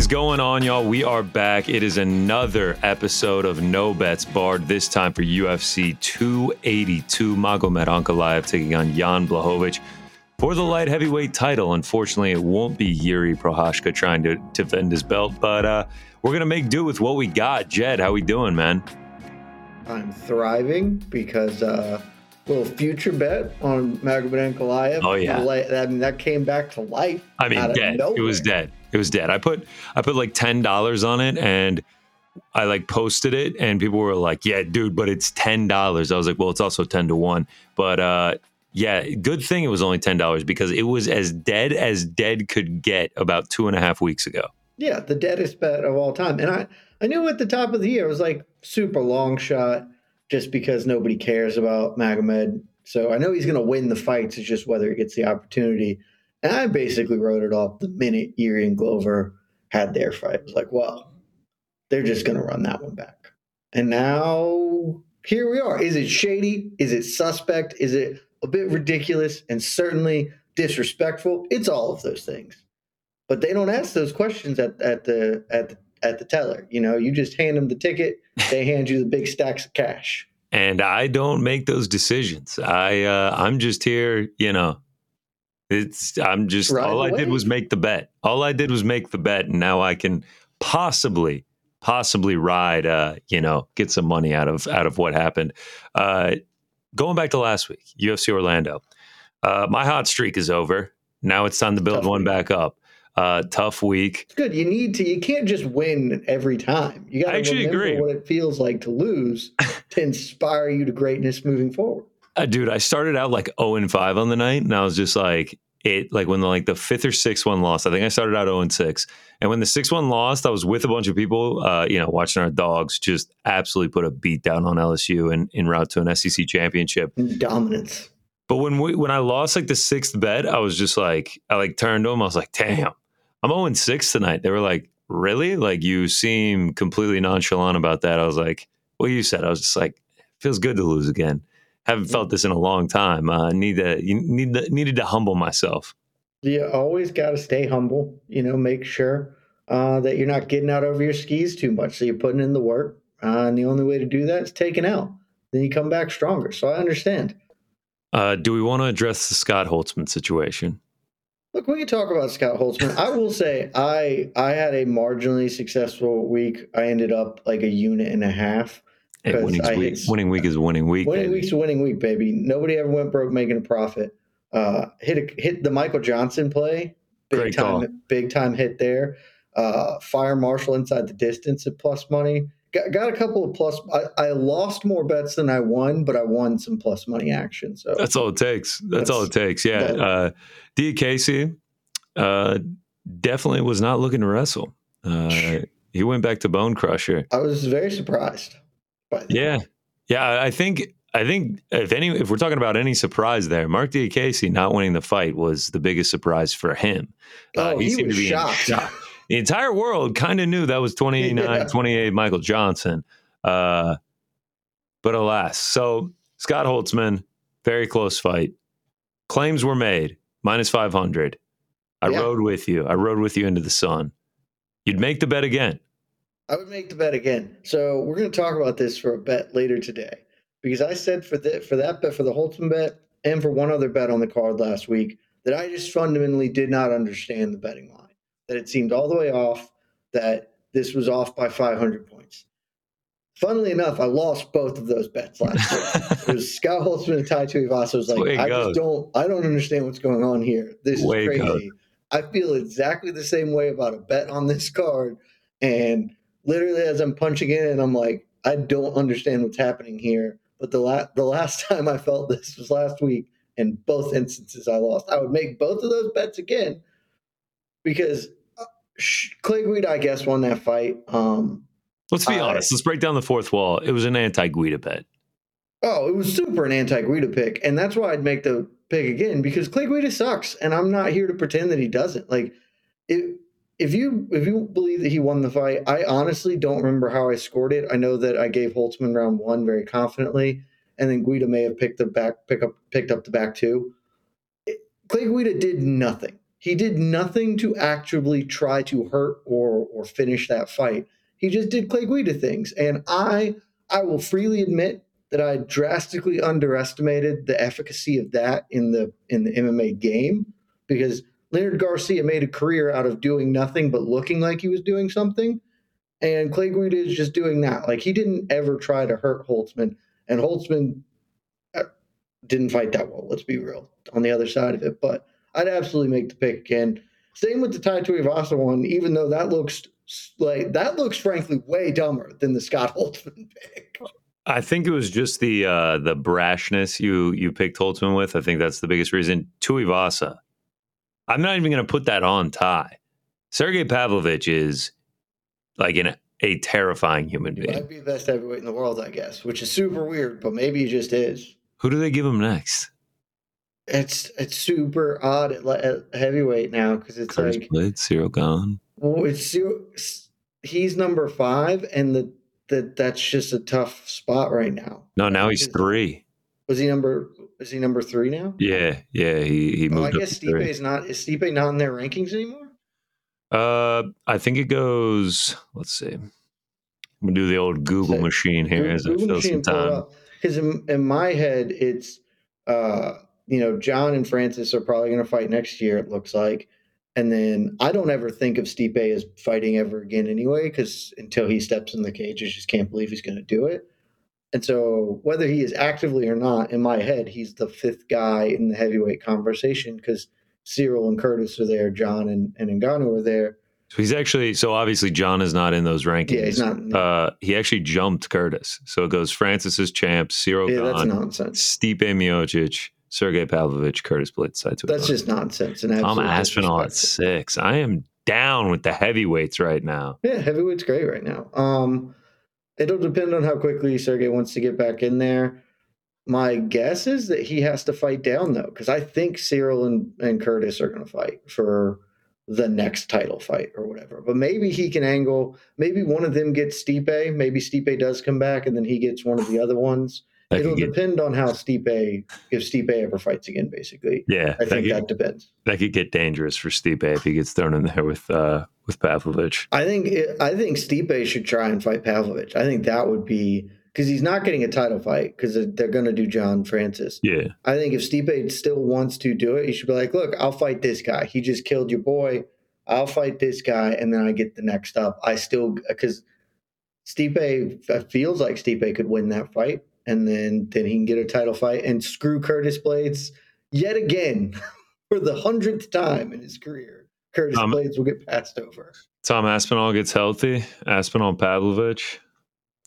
Is going on, y'all? We are back. It is another episode of No Bets Barred, this time for UFC 282. Magomed Ankalaev taking on Jan Blachowicz for the light heavyweight title. Unfortunately, it won't be Jiri Prochazka trying to defend his belt, but uh, we're going to make do with what we got. Jed, how we doing, man? I'm thriving because uh, little future bet on Magomed Ankalaev. Oh yeah, I mean that came back to life. I mean, dead. It was dead. It was dead. I put I put like ten dollars on it, and I like posted it, and people were like, "Yeah, dude, but it's ten dollars." I was like, "Well, it's also ten to one." But uh, yeah, good thing it was only ten dollars because it was as dead as dead could get about two and a half weeks ago. Yeah, the deadest bet of all time, and I I knew at the top of the year it was like super long shot, just because nobody cares about Magomed. So I know he's going to win the fights. It's just whether he gets the opportunity. And I basically wrote it off the minute Jiri and Glover had their fight. It was like, well, they're just going to run that one back. And now here we are. Is it shady? Is it suspect? Is it a bit ridiculous and certainly disrespectful? It's all of those things. But they don't ask those questions at, at the at the at the teller. You know, you just hand them the ticket, they hand you the big stacks of cash. And I don't make those decisions. I uh, I'm just here, you know, it's I'm just right all away. I did was make the bet. All I did was make the bet, and now I can possibly possibly ride uh you know get some money out of out of what happened uh going back to last week ufc orlando uh my hot streak is over now it's time to build tough one week. back up uh tough week it's good you need to you can't just win every time you got to remember agree. what it feels like to lose to inspire you to greatness moving forward uh, dude, I started out like 0 and 5 on the night, and I was just like, it like when the, like the fifth or sixth one lost. I think I started out 0 and 6. And when the sixth one lost, I was with a bunch of people, uh, you know, watching our dogs just absolutely put a beat down on LSU and in route to an SEC championship. Dominance. But when we when I lost like the sixth bet, I was just like, I like turned to them. I was like, damn, I'm 0 6 tonight. They were like, really? Like you seem completely nonchalant about that. I was like, well, you said. I was just like, feels good to lose again haven't felt this in a long time. Uh, need to you need to, needed to humble myself. You always got to stay humble. You know, make sure uh, that you're not getting out over your skis too much. So you're putting in the work, uh, and the only way to do that is taking out. Then you come back stronger. So I understand. Uh, do we want to address the Scott Holtzman situation? Look, we can talk about Scott Holtzman. I will say I I had a marginally successful week. I ended up like a unit and a half. Hey, winning, week, winning week is winning week. Winning baby. week's a winning week, baby. Nobody ever went broke making a profit. Uh, hit a, hit the Michael Johnson play, big Great time, call. big time hit there. Uh, fire Marshall inside the distance at plus money. Got, got a couple of plus. I, I lost more bets than I won, but I won some plus money action. So That's all it takes. That's, That's- all it takes. Yeah. Uh, Diakiese uh, definitely was not looking to wrestle. Uh, he went back to Bone Crusher. I was very surprised. By that. Yeah. Yeah. I think. I think if any, if we're talking about any surprise there, Marc Diakiese not winning the fight was the biggest surprise for him. Uh, Oh, he seemed was to be in shocked. shock. The entire world kind of knew that was 29, Yeah. 28 Michael Johnson. Uh, but alas, so Scott Holtzman, very close fight. Claims were made, minus 500. I Yeah. rode with you. I rode with you into the sun. You'd make the bet again. I would make the bet again. So we're going to talk about this for a bet later today because I said for the, for that bet for the Holtzman bet and for one other bet on the card last week that I just fundamentally did not understand the betting line. That it seemed all the way off. That this was off by 500 points. Funnily enough, I lost both of those bets last year. it was Scott Holtzman and Tai Tuivasa. was like, I goes. just don't, I don't understand what's going on here. This is Way it crazy. goes. I feel exactly the same way about a bet on this card. And literally, as I'm punching in, I'm like, I don't understand what's happening here. But the la- the last time I felt this was last week, and both instances I lost. I would make both of those bets again because Clay Guida, I guess, won that fight. Um, Let's be I- honest. Let's break down the fourth wall. It was an anti Guida bet. Oh, it was super an anti Guida pick, and that's why I'd make the pick again because Clay Guida sucks, and I'm not here to pretend that he doesn't. Like, if if you if you believe that he won the fight, I honestly don't remember how I scored it. I know that I gave Holtzman round one very confidently, and then Guida may have picked the back pick up picked up the back two. It- Clay Guida did nothing. He did nothing to actively try to hurt or or finish that fight. He just did Clay Guida things, and I I will freely admit that I drastically underestimated the efficacy of that in the in the MMA game because Leonard Garcia made a career out of doing nothing but looking like he was doing something, and Clay Guida is just doing that. Like he didn't ever try to hurt Holtzman, and Holtzman uh, didn't fight that well. Let's be real on the other side of it, but I'd absolutely make the pick again. Same with the Tai Tuivasa one, even though that looks like that looks frankly way dumber than the Scott Holtzman pick. I think it was just the uh, the brashness you you picked Holtzman with. I think that's the biggest reason. Tuivasa. I'm not even going to put that on Tai. Sergey Pavlovich is like an, a terrifying human He being. might be the best heavyweight in the world, I guess, which is super weird, but maybe he just is. Who do they give him next? It's it's super odd at, at heavyweight now because it's Curtis like Blaydes, Cyril Gane. well, it's zero- he's number five, and the that that's just a tough spot right now. No, now he's three. Was he number? Is he number three now? Yeah, yeah. He he Oh, moved I up guess three. Stipe's not. Is Stipe not in their rankings anymore? Uh, I think it goes. Let's see. I'm gonna do the old Google machine here as I fill some time. Because in, in my head, it's uh, you know John and Francis are probably going to fight next year. It looks like, and then I don't ever think of Stipe as fighting ever again anyway. Because until he steps in the cage, I just can't believe he's going to do it. And so, whether he is actively or not, in my head, he's the fifth guy in the heavyweight conversation because Cyril and Curtis are there, John and, and Ngannou are there. So he's actually so obviously John is not in those rankings. Yeah, he's not. Uh, he actually jumped Curtis. So it goes Francis' is champ, Cyril yeah, that's nonsense. Stipe Miocic, Sergey Pavlovich, Curtis Blitz. That's, That's just nonsense. And Tom Aspinall at six. I am down with the heavyweights right now. Yeah, heavyweight's great right now. Um, it'll depend on how quickly Sergey wants to get back in there. My guess is that he has to fight down though, because I think Cyril and, and Curtis are going to fight for the next title fight or whatever. But maybe he can angle. Maybe one of them gets Stipe. Maybe Stipe does come back, and then he gets one of the other ones. That It'll get, depend on how Stipe, if Stipe ever fights again. Basically, yeah, I that think could, that depends. that could get dangerous for Stipe if he gets thrown in there with uh, with Pavlovich. I think it, I think Stipe should try and fight Pavlovich. I think that would be because he's not getting a title fight because they're going to do John Francis. Yeah, I think if Stipe still wants to do it, he should be like, "Look, I'll fight this guy. He just killed your boy. I'll fight this guy, and then I get the next up. I still because Stipe feels like Stipe could win that fight, and then then he can get a title fight and screw Curtis Blaydes. yet again for the hundredth time in his career. Curtis um, Blaydes will get passed over. Tom Aspinall gets healthy. Aspinall Pavlovich.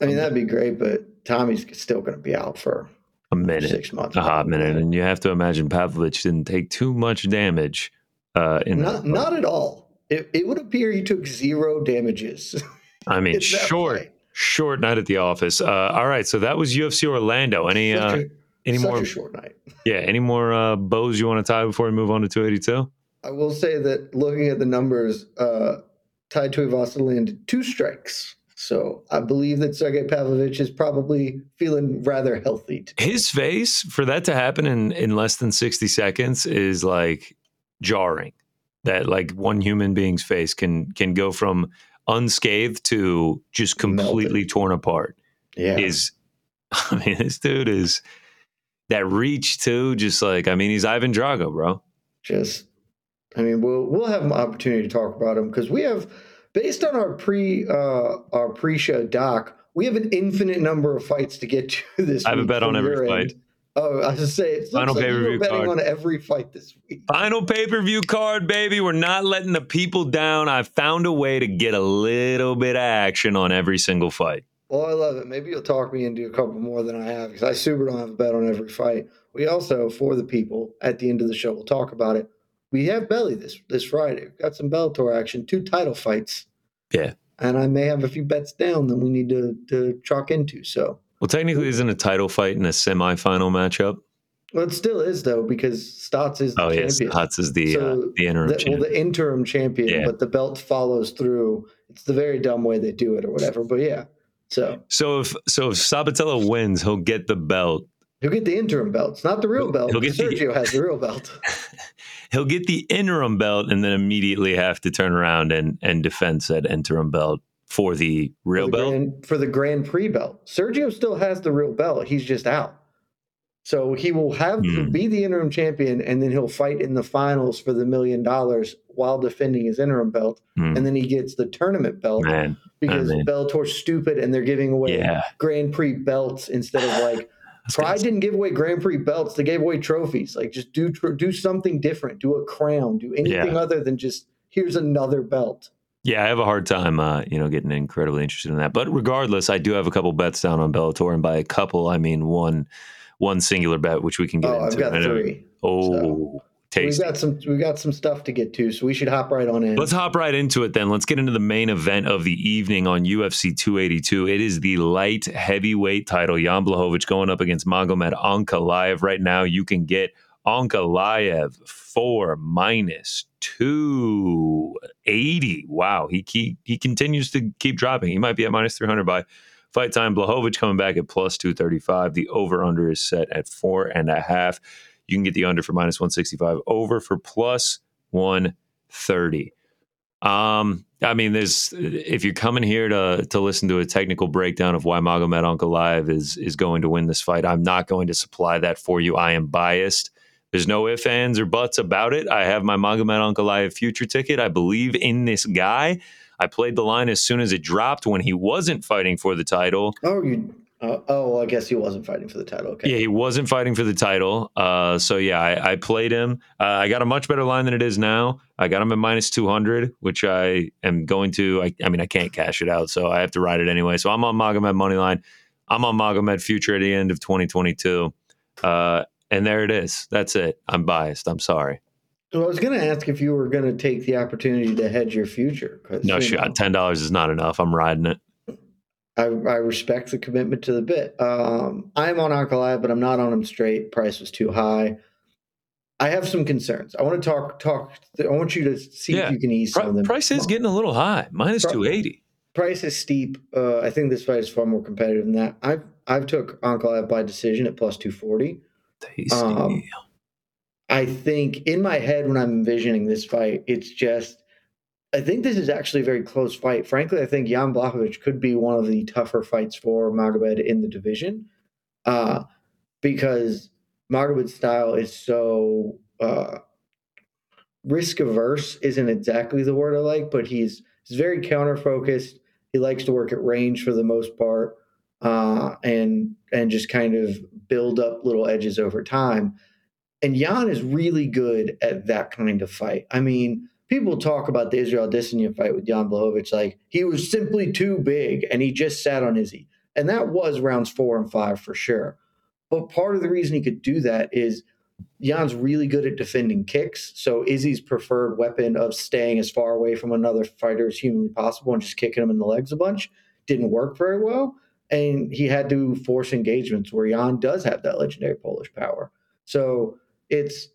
I mean, that'd be great, but Tommy's still going to be out for a minute, six months, a hot minute, and you have to imagine Pavlovich didn't take too much damage. Uh, in not not at all. It, it would appear he took zero damages. I mean, short, short night at the office. Uh, all right, so that was UFC Orlando. Any uh, a, any more short night? Yeah, any more uh, bows you want to tie before we move on to 282? I will say that looking at the numbers, uh, Tai Tuivasa landed two strikes. So I believe that Sergey Pavlovich is probably feeling rather healthy. Today. His face for that to happen in in less than 60 seconds is like jarring. That like one human being's face can can go from unscathed to just completely Melted. torn apart. Yeah. Is I mean, this dude is that reach too, just like I mean, he's Ivan Drago, bro. Just I mean, we'll we'll have an opportunity to talk about him because we have based on our pre uh our pre-show doc, we have an infinite number of fights to get to this. I have a bet on every fight. Oh, I was just say it final like pay per view betting card. on every fight this week. Final pay per view card, baby. We're not letting the people down. I found a way to get a little bit of action on every single fight. Well, I love it. Maybe you'll talk me into a couple more than I have because I super don't have a bet on every fight. We also, for the people, at the end of the show, we'll talk about it. We have belly this this Friday. We've got some Bellator action, two title fights. Yeah, and I may have a few bets down that we need to to chalk into. So well, technically, isn't a title fight in a semifinal matchup? Well, it still is though because Stots is the oh yes, Stots is the so uh, the interim the, champion. well the interim champion, yeah. but the belt follows through. It's the very dumb way they do it or whatever. But yeah, so so if so if Sabatello wins, he'll get the belt. He'll get the interim belt. It's not the real belt. He'll get Sergio the, has the real belt. he'll get the interim belt and then immediately have to turn around and and defend said interim belt for the real for the belt grand, for the Grand Prix belt. Sergio still has the real belt. He's just out. So he will have mm. to be the interim champion, and then he'll fight in the finals for the million dollars while defending his interim belt, mm. and then he gets the tournament belt Man. because I mean, Bellator's stupid and they're giving away yeah. Grand Prix belts instead of like Pride didn't give away Grand Prix belts; they gave away trophies. Like just do do something different, do a crown, do anything yeah. other than just here's another belt. Yeah, I have a hard time, uh, you know, getting incredibly interested in that. But regardless, I do have a couple bets down on Bellator, and by a couple, I mean one, one singular bet, which we can get oh, into. I've got three. Oh, so. Tasty. We've got some we got some stuff to get to, so we should hop right on in. Let's hop right into it then. Let's get into the main event of the evening on UFC 282. It is the light heavyweight title. Jan Blachowicz going up against Magomed Ankalaev. Right now, you can get Ankalaev four minus 280. Wow. He, he, he continues to keep dropping. He might be at minus 300 by fight time. Blachowicz coming back at plus 235. The over under is set at four and a half. You can get the under for minus 165, over for plus 130. Um, I mean, there's if you're coming here to to listen to a technical breakdown of why Magomed Ankalaev is is going to win this fight, I'm not going to supply that for you. I am biased. There's no ifs, ands, or buts about it. I have my Magomed Ankalaev future ticket. I believe in this guy. I played the line as soon as it dropped when he wasn't fighting for the title. Oh, you. Uh, oh, well, I guess he wasn't fighting for the title. Okay. Yeah, he wasn't fighting for the title. Uh, so yeah, I, I played him. Uh, I got a much better line than it is now. I got him at minus two hundred, which I am going to. I, I, mean, I can't cash it out, so I have to ride it anyway. So I'm on Magomed money line. I'm on Magomed future at the end of 2022. Uh, and there it is. That's it. I'm biased. I'm sorry. Well, I was going to ask if you were going to take the opportunity to hedge your future. No shot. Ten dollars is not enough. I'm riding it. I, I respect the commitment to the bit. Um, I'm on Ankalaev, but I'm not on him straight. Price was too high. I have some concerns. I want to talk. Talk. I want you to see yeah. if you can ease some of them. Price is getting a little high. Minus two eighty. Price is steep. Uh, I think this fight is far more competitive than that. I've I've took Ankalaev by decision at plus two forty. Um, I think in my head when I'm envisioning this fight, it's just I think this is actually a very close fight. Frankly, I think Jan Blachowicz could be one of the tougher fights for Magomed in the division, uh, because Magomed's style is so uh, risk averse. Isn't exactly the word I like, but he's he's very counter focused. He likes to work at range for the most part uh, and and just kind of build up little edges over time. And Jan is really good at that kind of fight. I mean, people talk about the Israel Adesanya fight with Jan Blachowicz like he was simply too big and he just sat on Izzy. And that was rounds four and five for sure. But part of the reason he could do that is Jan's really good at defending kicks. So Izzy's preferred weapon of staying as far away from another fighter as humanly possible and just kicking him in the legs a bunch didn't work very well. And he had to force engagements where Jan does have that legendary Polish power. So it's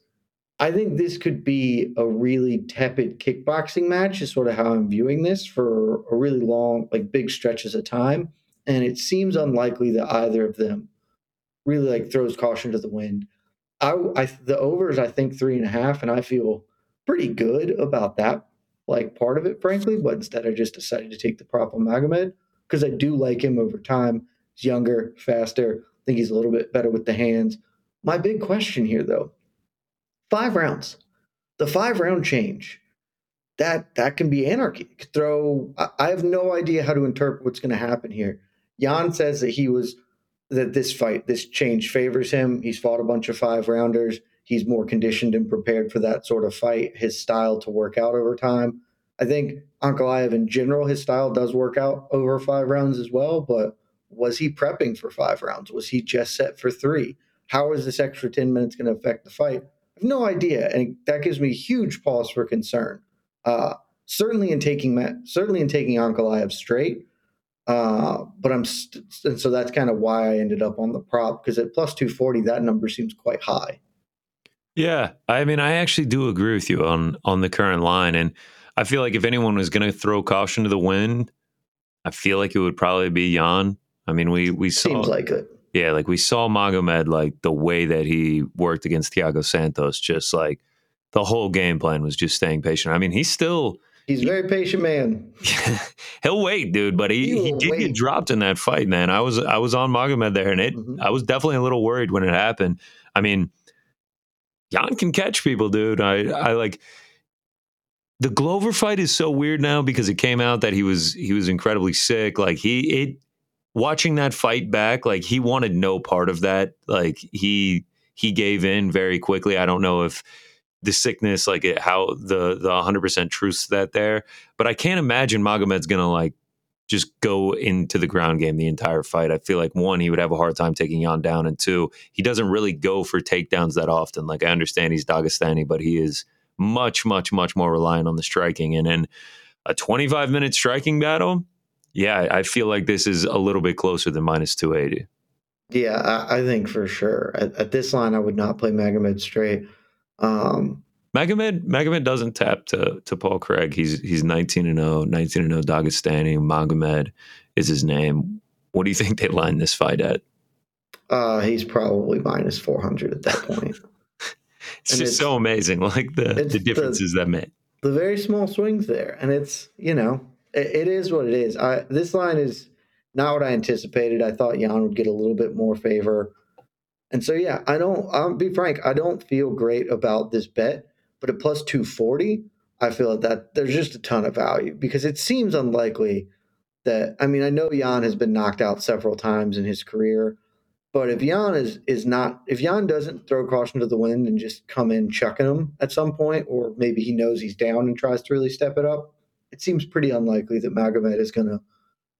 I think this could be a really tepid kickboxing match, is sort of how I'm viewing this for a really long, like big stretches of time. And it seems unlikely that either of them really like throws caution to the wind. I, I the overs, I think three and a half, and I feel pretty good about that, like part of it, frankly. But instead, I just decided to take the prop on Magomed because I do like him over time. He's younger, faster. I think he's a little bit better with the hands. My big question here, though, five rounds. The five round change that that can be anarchy. Throw. I have no idea how to interpret what's going to happen here. Jan says that he was that this fight, this change favors him. He's fought a bunch of five rounders. He's more conditioned and prepared for that sort of fight. His style to work out over time. I think Ankalaev in general, his style does work out over five rounds as well. But was he prepping for five rounds? Was he just set for three? How is this extra 10 minutes going to affect the fight? I have no idea. And that gives me huge pause for concern. Uh, certainly in taking certainly in taking Ankalaev straight. Uh, but I'm st- and so that's kind of why I ended up on the prop because at plus 240 that number seems quite high. Yeah, I mean I actually do agree with you on on the current line and I feel like if anyone was going to throw caution to the wind, I feel like it would probably be Jan. I mean, we we saw seems like it. Yeah, like we saw Magomed, like the way that he worked against Thiago Santos, just like the whole game plan was just staying patient. I mean, he's still he's a very patient man. he'll wait, dude, but he, he, he did wait. get dropped in that fight, man. I was I was on Magomed there, and it mm-hmm. I was definitely a little worried when it happened. I mean, Jan can catch people, dude. I I like the Glover fight is so weird now because it came out that he was he was incredibly sick. Like he it watching that fight back, like he wanted no part of that. Like he he gave in very quickly. I don't know if the sickness, like it, how the the 100% truth that there, but I can't imagine Magomed's gonna like just go into the ground game the entire fight. I feel like one, he would have a hard time taking Jan down, and two, he doesn't really go for takedowns that often. Like I understand he's Dagestani, but he is much, much, much more reliant on the striking. And in a 25 minute striking battle, yeah, I feel like this is a little bit closer than minus 280. Yeah, I, I think for sure. At, at, this line, I would not play Magomed straight. Um, Magomed Magomed doesn't tap to to Paul Craig. He's he's 19 and 0, 19 and 0 Dagestani. Magomed is his name. What do you think they line this fight at? Uh, he's probably minus 400 at that point. it's and just it's, so amazing, like the the differences the, that made. The very small swings there, and it's you know it, it is what it is. I this line is not what I anticipated. I thought Jan would get a little bit more favor, and so yeah, I don't. I'll be frank. I don't feel great about this bet, but at plus two forty, I feel that there's just a ton of value because it seems unlikely that. I mean, I know Jan has been knocked out several times in his career. But if Jan is is not if Jan doesn't throw caution to the wind and just come in chucking him at some point, or maybe he knows he's down and tries to really step it up, it seems pretty unlikely that Magomed is going to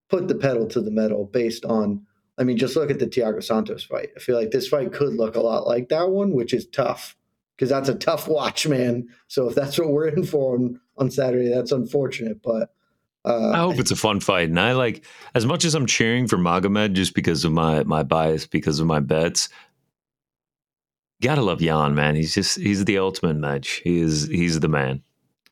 put the pedal to the metal based on. I mean, just look at the Thiago Santos fight. I feel like this fight could look a lot like that one, which is tough because that's a tough watch, man. So if that's what we're in for on, on Saturday, that's unfortunate. But uh, I hope it's a fun fight, and I like as much as I'm cheering for Magomed just because of my my bias, because of my bets. Gotta love Jan, man. He's just he's the ultimate match. He is he's the man.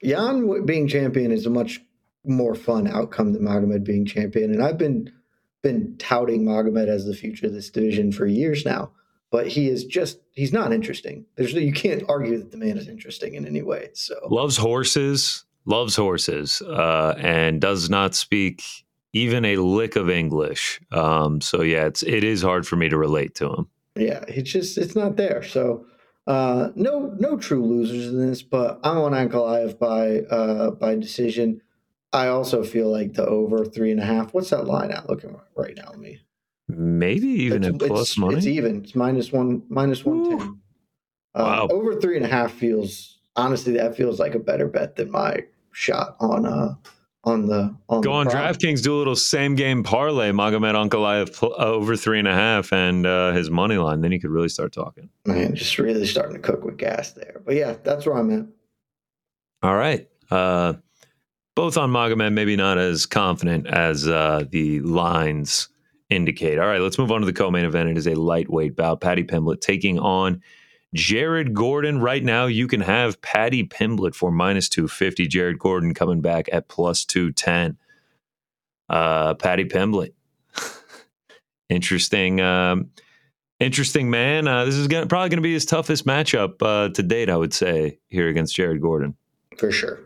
Jan being champion is a much more fun outcome than Magomed being champion, and I've been been touting Magomed as the future of this division for years now. But he is just he's not interesting. There's no you can't argue that the man is interesting in any way. So loves horses loves horses, uh, and does not speak even a lick of English. Um, so yeah, it's it is hard for me to relate to him. Yeah, it's just it's not there. So uh, no no true losers in this, but I'm on Ankalaev by uh, by decision. I also feel like the over three and a half. What's that line out looking right now? Me maybe even it's, at plus it's, money. It's even. It's minus one minus one ten. Uh, wow. Over three and a half feels honestly that feels like a better bet than my shot on uh on the on go on DraftKings do a little same game parlay Magomed Ankalaev uh, over three and a half and uh, his money line. Then you could really start talking. Man, just really starting to cook with gas there. But yeah, that's where I'm at. All right. Uh, both on Magomed, maybe not as confident as uh, the lines indicate. All right, let's move on to the co-main event. It is a lightweight bout. Paddy Pimblett taking on Jared Gordon. Right now, you can have Paddy Pimblett for minus 250. Jared Gordon coming back at plus 210. Uh, Paddy Pimblett. interesting. Um, interesting man. Uh, this is gonna, probably going to be his toughest matchup uh, to date, I would say, here against Jared Gordon. For sure.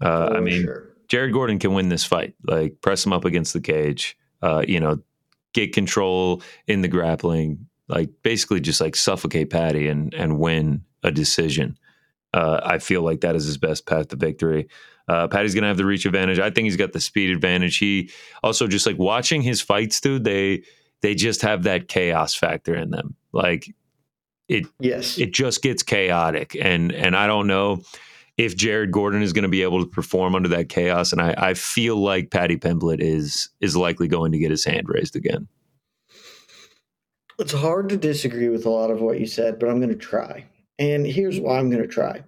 Uh, For I mean, sure. Jared Gordon can win this fight. Like, press him up against the cage. Uh, you know, get control in the grappling, like basically just like suffocate Paddy and and win a decision. Uh, I feel like that is his best path to victory. Uh, Paddy's gonna have the reach advantage. I think he's got the speed advantage. He also just like watching his fights, dude. They they just have that chaos factor in them. Like it, yes, it just gets chaotic, and and I don't know if Jared Gordon is going to be able to perform under that chaos. And I, I feel like Paddy Pimblett is is likely going to get his hand raised again. It's hard to disagree with a lot of what you said, but I'm going to try. And here's why I'm going to try.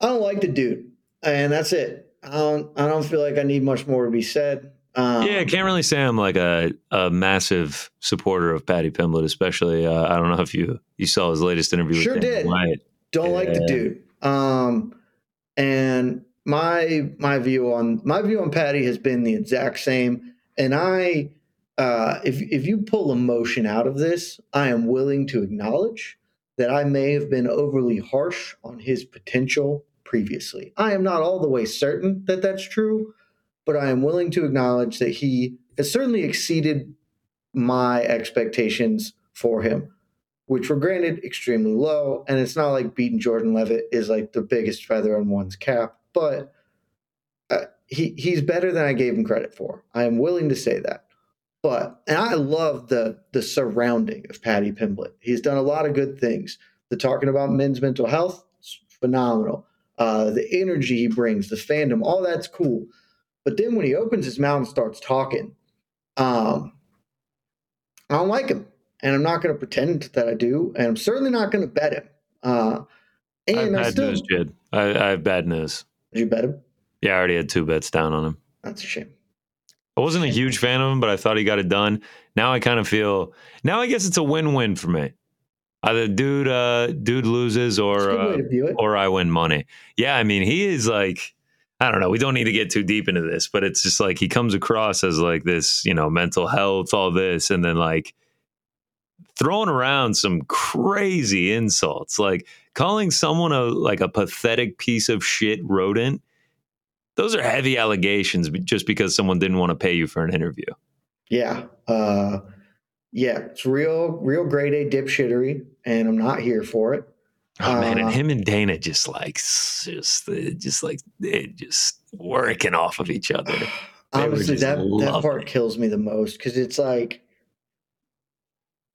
I don't like the dude, and that's it. I don't. I don't feel like I need much more to be said. Um, yeah, I can't really say I'm like a, a massive supporter of Paddy Pimblett, especially. Uh, I don't know if you you saw his latest interview. Sure did. Wyatt. Don't yeah. like the dude. Um, and my my view on my view on Paddy has been the exact same. And I, uh, if if you pull emotion out of this, I am willing to acknowledge that I may have been overly harsh on his potential previously. I am not all the way certain that that's true, but I am willing to acknowledge that he has certainly exceeded my expectations for him which were granted extremely low. And it's not like beating Jordan Leavitt is like the biggest feather on one's cap, but uh, he he's better than I gave him credit for. I am willing to say that. But and I love the the surrounding of Paddy Pimblett. He's done a lot of good things. The talking about men's mental health, phenomenal. Uh, the energy he brings, the fandom, all that's cool. But then when he opens his mouth and starts talking, um, I don't like him and I'm not going to pretend that I do, and I'm certainly not going to bet him. Uh, and I have bad still, news, Jed. I, I, have bad news. Did you bet him? Yeah, I already had two bets down on him. That's a shame. I wasn't a huge fan of him, but I thought he got it done. Now I kind of feel. Now I guess it's a win-win for me. Either dude, uh, dude loses, or uh, or I win money. Yeah, I mean he is like. I don't know. We don't need to get too deep into this, but it's just like he comes across as like this, you know, mental health, all this, and then like throwing around some crazy insults, like calling someone a like a pathetic piece of shit rodent. Those are heavy allegations just because someone didn't want to pay you for an interview. Yeah. Uh, yeah, it's real, real grade A dipshittery, and I'm not here for it. Oh man, and uh, him and Dana just like just just like just working off of each other. Honestly, that that part kills me the most because it's like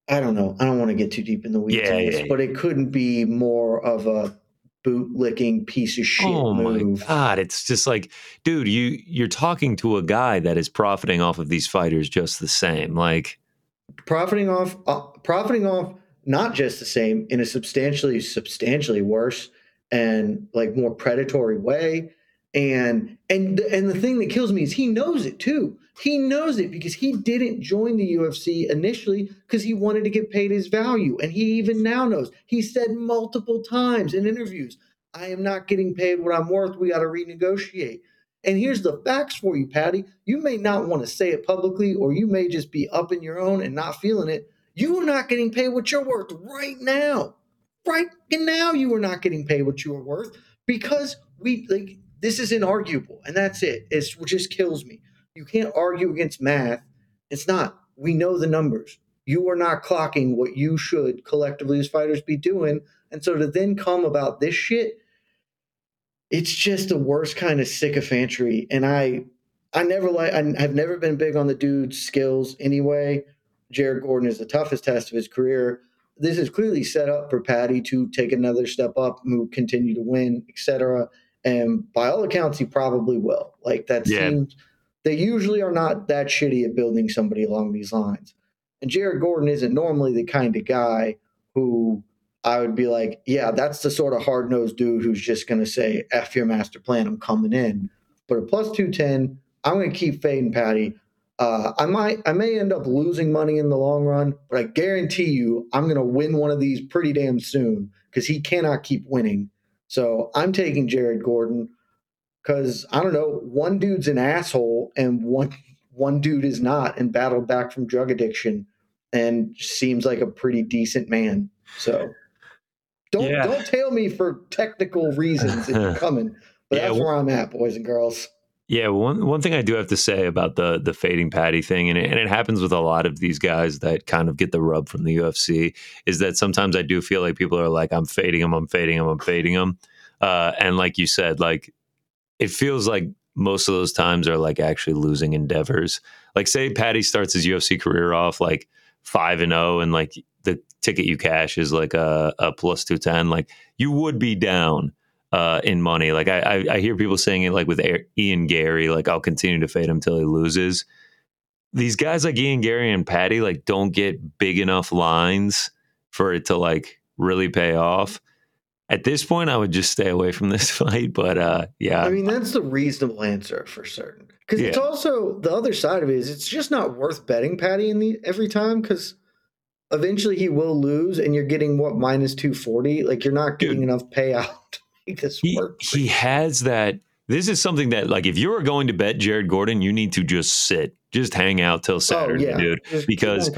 I don't know. I don't want to get too deep in the weeds yeah, this, yeah, but it couldn't be more of a bootlicking piece of shit. Oh move. my god! It's just like, dude, you you're talking to a guy that is profiting off of these fighters just the same. Like profiting off, uh, profiting off, not just the same in a substantially, substantially worse and like more predatory way. And and and the thing that kills me is he knows it too. He knows it because he didn't join the UFC initially because he wanted to get paid his value. And he even now knows. He said multiple times in interviews, I am not getting paid what I'm worth. We got to renegotiate. And here's the facts for you, Paddy. You may not want to say it publicly, or you may just be up in your own and not feeling it. You are not getting paid what you're worth right now. Right now, you are not getting paid what you are worth because we like this is inarguable, and that's it. It's, it just kills me. You can't argue against math. It's not. We know the numbers. You are not clocking what you should collectively as fighters be doing. And so to then come about this shit, it's just the worst kind of sycophantry. And I I never like I have never been big on the dude's skills anyway. Jared Gordon is the toughest test of his career. this is clearly set up for Paddy to take another step up, move, continue to win, etc. And by all accounts, he probably will. Like that yeah. seems they usually are not that shitty at building somebody along these lines. And Jared Gordon isn't normally the kind of guy who I would be like, yeah, that's the sort of hard nosed dude who's just going to say, F your master plan, I'm coming in. But a plus 210, I'm going to keep fading Paddy. Uh, I might, I may end up losing money in the long run, but I guarantee you, I'm going to win one of these pretty damn soon because he cannot keep winning. So I'm taking Jared Gordon because I don't know, one dude's an asshole and one one dude is not, and battled back from drug addiction, and seems like a pretty decent man. So don't yeah. don't tell me for technical reasons if you're coming, but yeah, that's where I'm at, boys and girls. Yeah, one one thing I do have to say about the the fading Paddy thing, and it, and it happens with a lot of these guys that kind of get the rub from the UFC, is that sometimes I do feel like people are like, "I'm fading him, I'm fading him, I'm fading him," uh, and like you said, like it feels like most of those times are like actually losing endeavors. Like, say Paddy starts his UFC career off like five and zero, oh, and like the ticket you cash is like a, a plus 210 like you would be down uh, in money. Like I, I, I hear people saying it like with ian Garry, like i'll continue to fade him until he loses. These guys like ian Garry and Paddy like don't get big enough lines for it to like really pay off. At this point i would just stay away from this fight but uh yeah. I mean that's the reasonable answer for certain. Because yeah. it's also the other side of it is it's just not worth betting Paddy in the every time because eventually he will lose and you're getting what minus 240 like you're not getting Dude, enough payout make this he, work he has that this is something that like if you are going to bet jared gordon you need to just sit just hang out till oh, saturday oh, yeah. dude just because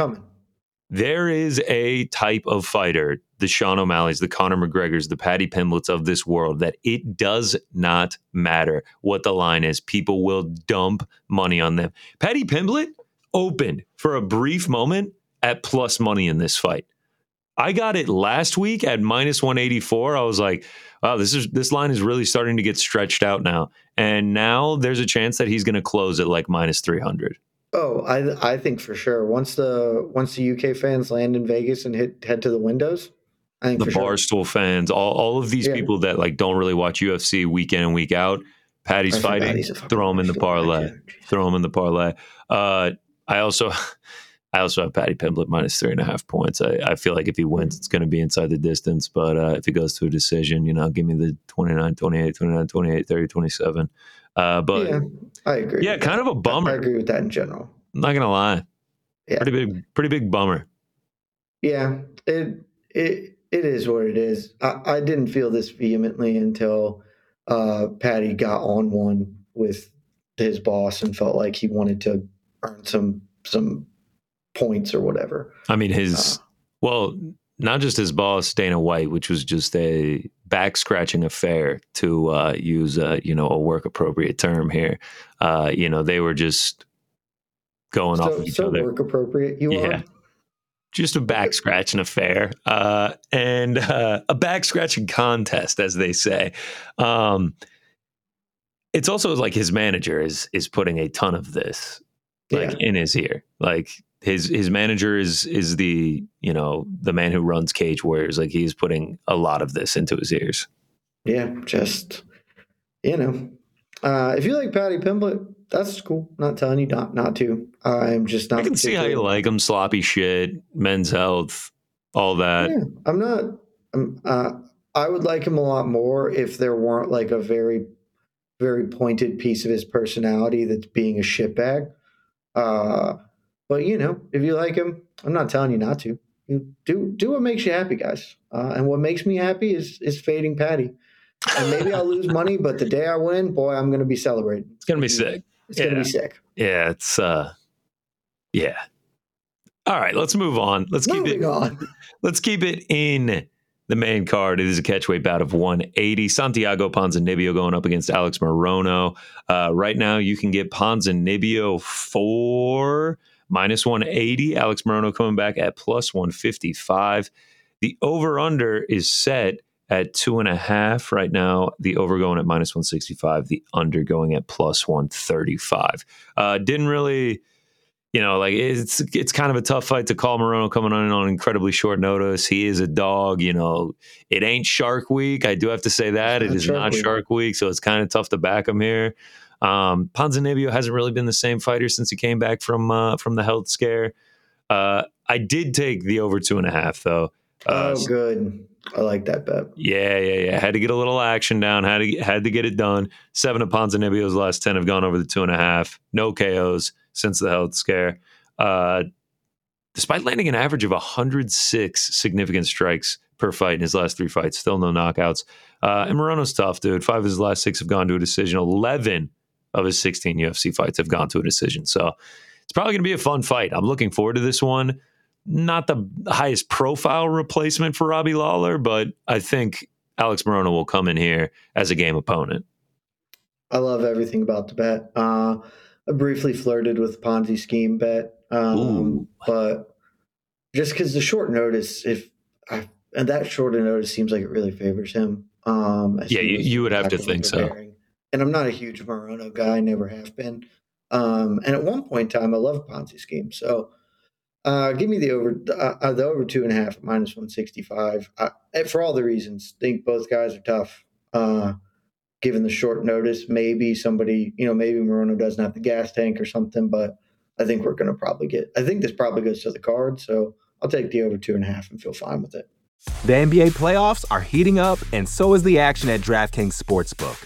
there is a type of fighter the sean o'malley's the conor mcgregor's the paddy pimbletts of this world that it does not matter what the line is people will dump money on them paddy pimblett opened for a brief moment at plus money in this fight. I got it last week at minus 184. I was like, wow, this is this line is really starting to get stretched out now. And now there's a chance that he's going to close at like minus 300. Oh, I I think for sure. Once the once the UK fans land in Vegas and hit head to the windows, I think the Barstool sure. fans, all, all of these yeah. people that like don't really watch UFC week in and week out. Paddy's fighting, throw him in the parlay. Throw him in the parlay. Uh, I also I also have Paddy Pimblett minus three and a half points. I, I feel like if he wins, it's going to be inside the distance. But uh, if he goes to a decision, you know, give me the 29, 28, 29, 28, 30, 27. Uh, but yeah, I agree. Yeah, kind that. of a bummer. I agree with that in general. I'm not going to lie. Yeah. Pretty big, pretty big bummer. Yeah, it, it, it is what it is. I, I didn't feel this vehemently until uh, Paddy got on one with his boss and felt like he wanted to earn some some points or whatever. I mean, his uh, well, not just his boss Dana White, which was just a back scratching affair to uh, use a you know a work appropriate term here. Uh, you know, they were just going so, off of each so other. Work appropriate, you yeah. are. Just a back scratching affair uh, and uh, a back scratching contest, as they say. Um, it's also like his manager is is putting a ton of this like yeah. in his ear. Like his his manager is is the you know the man who runs Cage Warriors. Like he's putting a lot of this into his ears. Yeah, just you know, uh, if you like Paddy Pimblett, that's cool. not telling you not not to. I'm just not. I can see how you like him. Sloppy shit, men's health, all that. Yeah, I'm not. I'm, uh, I would like him a lot more if there weren't like a very, very pointed piece of his personality that's being a shitbag. Uh, but you know, if you like him, I'm not telling you not to. You do do what makes you happy, guys. Uh, and what makes me happy is is fading Paddy. And maybe I'll lose money, but the day I win, boy, I'm going to be celebrating. It's going to be sick. It's yeah. going to be sick. Yeah, it's uh, yeah. All right, let's move on. Let's Moving keep it on. Let's keep it in the main card. It is a catchweight bout of 180. Santiago Ponzinibbio going up against Alex Morono. Uh, right now, you can get Ponzinibbio for minus 180. Alex Morono coming back at plus 155. The over under is set at two and a half right now. The over going at minus 165. The under going at plus 135. Uh, didn't really you know, like it's it's kind of a tough fight to call Morono coming on on incredibly short notice. He is a dog, you know. It ain't Shark Week. I do have to say that it is Shark not Week. Shark Week, so it's kind of tough to back him here. Um, Ponzinibbio hasn't really been the same fighter since he came back from uh, from the health scare. Uh, I did take the over two and a half though. Uh, oh, good. I like that bet. Yeah, yeah, yeah. Had to get a little action down. Had to had to get it done. Seven of Ponzinibbio's last ten have gone over the two and a half. No KOs since the health scare. Uh, despite landing an average of 106 significant strikes per fight in his last three fights, still no knockouts. Uh, and Morono's tough, dude. Five of his last six have gone to a decision. 11 of his 16 UFC fights have gone to a decision. So it's probably going to be a fun fight. I'm looking forward to this one. Not the highest profile replacement for Robbie Lawler, but I think Alex Morono will come in here as a game opponent. I love everything about the bet. Uh, I briefly flirted with Ponzi scheme bet, um, but just because the short notice, if I, and that short notice seems like it really favors him. Um, yeah, you, you would have to think so. And I'm not a huge Morono guy, never have been. Um, and at one point in time, I loved Ponzi scheme. So uh, give me the over uh, the over two and a half minus 165. I, for all the reasons, think both guys are tough. Uh, given the short notice, maybe somebody, you know, maybe Morono doesn't have the gas tank or something, but I think we're going to probably get, I think this probably goes to the card. So I'll take the over two and a half and feel fine with it. The NBA playoffs are heating up, and so is the action at DraftKings Sportsbook,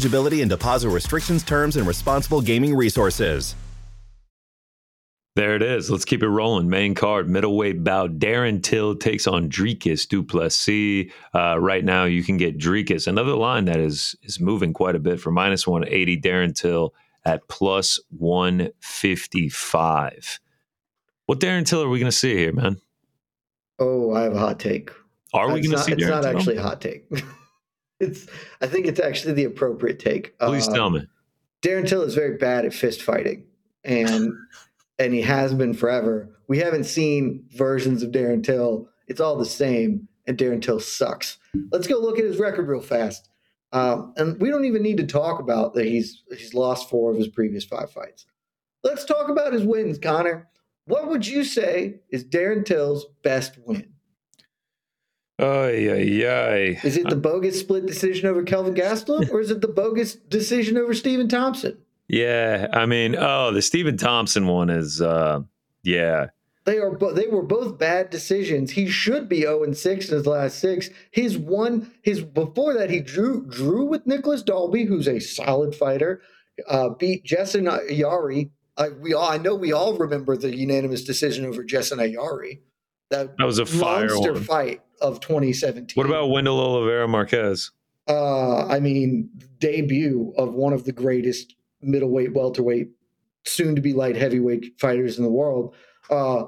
eligibility and deposit restrictions, terms, and responsible gaming resources. There it is. Let's keep it rolling. Main card, middleweight bout. Darren Till takes on Dricus Du Plessis. Uh, right now, you can get Dricus, another line that is is moving quite a bit for minus 180. Darren Till at plus 155. What Darren Till are we going to see here, man? Oh, I have a hot take. Are we going to see Darren It's not Till? actually a hot take. it's I think it's actually the appropriate take. Please tell me. Darren Till is very bad at fist fighting, and and he has been forever. We haven't seen versions of Darren Till. It's all the same, and Darren Till sucks. Let's go look at his record real fast. Um, and we don't even need to talk about that he's he's lost four of his previous five fights. Let's talk about his wins, Conner. What would you say is Darren Till's best win? Ay, ay, ay. Is it the bogus split decision over Kelvin Gastelum, or is it the bogus decision over Stephen Thompson? Yeah, I mean, oh, the Stephen Thompson one is, uh, yeah. They are, bo- they were both bad decisions. He should be zero oh and six in his last six. His one, his before that, he drew drew with Nicholas Dalby, who's a solid fighter. Uh, beat Jessin Ayari. I, we all, I know we all remember the unanimous decision over Jessin Ayari. That, that was a fire monster one. fight of 2017. What about Wendell Oliveira Marquez? Uh, I mean, debut of one of the greatest middleweight, welterweight, soon to be light heavyweight fighters in the world. Uh,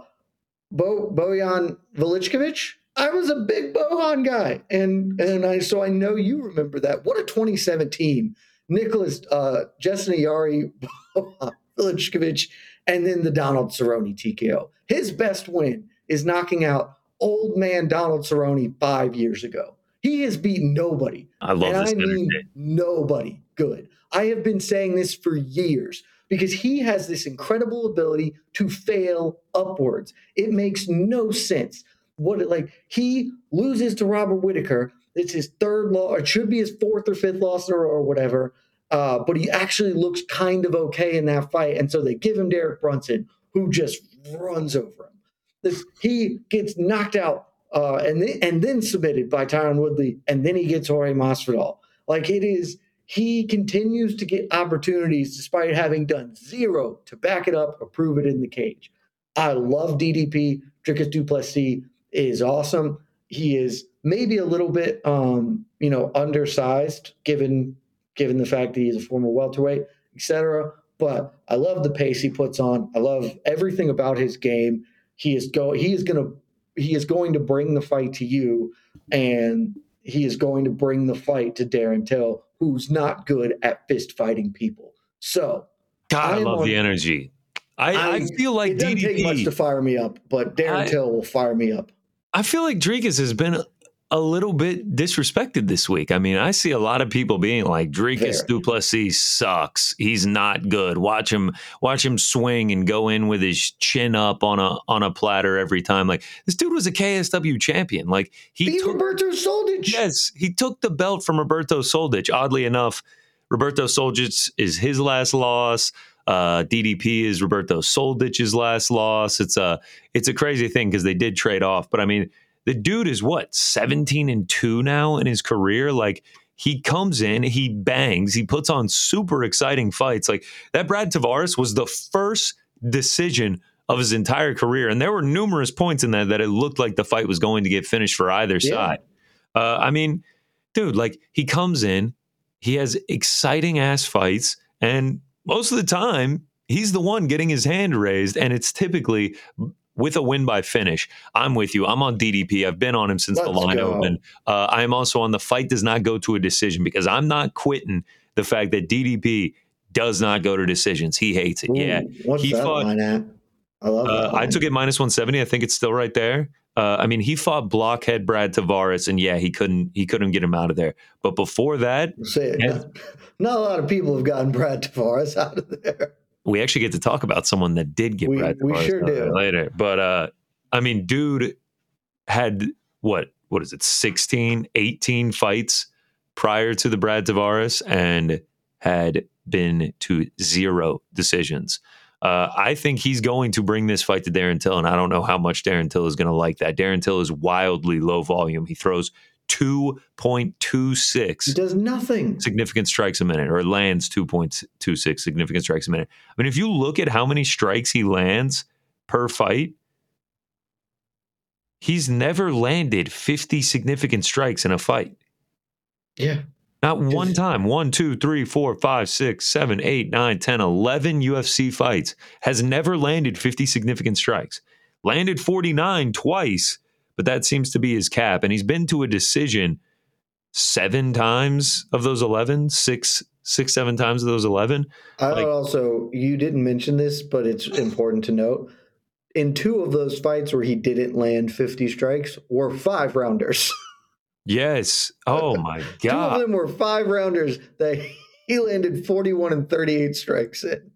Bo Bojan Velickovic. I was a big Bohan guy, and and I so I know you remember that. What a 2017 Nicholas uh, Jessin Ayari Velickovic, and then the Donald Cerrone TKO. His best win is knocking out old man Donald Cerrone five years ago. He has beaten nobody. I love and this. I mean, nobody good. I have been saying this for years because he has this incredible ability to fail upwards. It makes no sense. What it like he loses to Robert Whitaker. It's his third loss, it should be his fourth or fifth loss or, or whatever. uh, but he actually looks kind of okay in that fight. And so they give him Derek Brunson, who just runs over him. This, he gets knocked out uh, and then, and then submitted by Tyron Woodley, and then he gets Jorge Masvidal. Like it is, he continues to get opportunities despite having done zero to back it up or prove it in the cage. I love DDP. Dricus Du Plessis is awesome. He is maybe a little bit, um, you know, undersized given given the fact that he's a former welterweight, etc. But I love the pace he puts on. I love everything about his game. He is go. He is going to. He is going to bring the fight to you, and he is going to bring the fight to Darren Till, who's not good at fist fighting people. So, God, I, I love on, the energy. I, I, I, feel like it doesn't DDP, take much to fire me up, but Darren Till will fire me up. I feel like Dricus has been a little bit disrespected this week. I mean, I see a lot of people being like, Dricus Du Plessis sucks. He's not good. Watch him, watch him swing and go in with his chin up on a on a platter every time. Like this dude was a KSW champion. Like he Beat took, Roberto Soldic. Yes, he took the belt from Roberto Soldic. Oddly enough, Roberto Soldic is his last loss. Uh, DDP is Roberto Soldic's last loss. It's a it's a crazy thing because they did trade off, but I mean the dude is what 17 and 2 now in his career? Like he comes in he bangs he puts on super exciting fights. Like that brad tavares was the first decision of his entire career and there were numerous points in that that it looked like the fight was going to get finished for either yeah. side. Uh, i mean dude like he comes in he has exciting ass fights and most of the time he's the one getting his hand raised and it's typically with a win by finish. I'm with you. I'm on DDP. I've been on him since Let's the line go. opened. Uh, I am also on the fight does not go to a decision because I'm not quitting the fact that DDP does not go to decisions. He hates it. Ooh, yeah. What's he that fought, line at? I love uh, I took it minus 170. I think it's still right there. Uh, I mean, he fought blockhead Brad Tavares, and yeah, he couldn't he couldn't get him out of there. But before that, Say not, not a lot of people have gotten Brad Tavares out of there we actually get to talk about someone that did get we, Brad we sure do. later. But uh, I mean, dude had what what is it 16 18 fights prior to the Brad Tavares and had been to zero decisions. Uh, I think he's going to bring this fight to Darren Till, and I don't know how much Darren Till is going to like that. Darren Till is wildly low volume. He throws 2.26. He does nothing. Significant strikes a minute, or lands 2.26 significant strikes a minute. I mean, if you look at how many strikes he lands per fight, he's never landed 50 significant strikes in a fight. Yeah. Not one time. One, two, three, four, five, six, seven, eight, nine, 10, 11 UFC fights. Has never landed 50 significant strikes. Landed 49 twice but that seems to be his cap. And he's been to a decision seven times of those 11, six, six, seven times of those 11. I like, also, you didn't mention this, but it's important to note. In two of those fights where he didn't land 50 strikes were five rounders. Yes. Oh my God. two of them were five rounders that he landed 41 and 38 strikes in.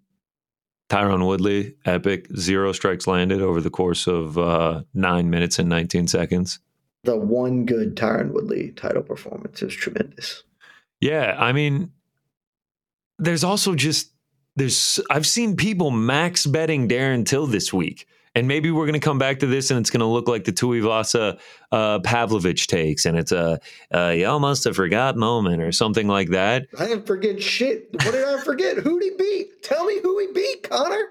Tyron Woodley, epic, zero strikes landed over the course of uh, nine minutes and 19 seconds. The one good Tyron Woodley title performance is tremendous. Yeah, I mean, there's also just there's I've seen people max betting Darren Till this week. And maybe we're going to come back to this and it's going to look like the Tuivasa uh, Pavlovich takes. And it's a, uh, y'all must have forgot moment or something like that. I didn't forget shit. What did I forget? Who'd he beat? Tell me who he beat, Conner.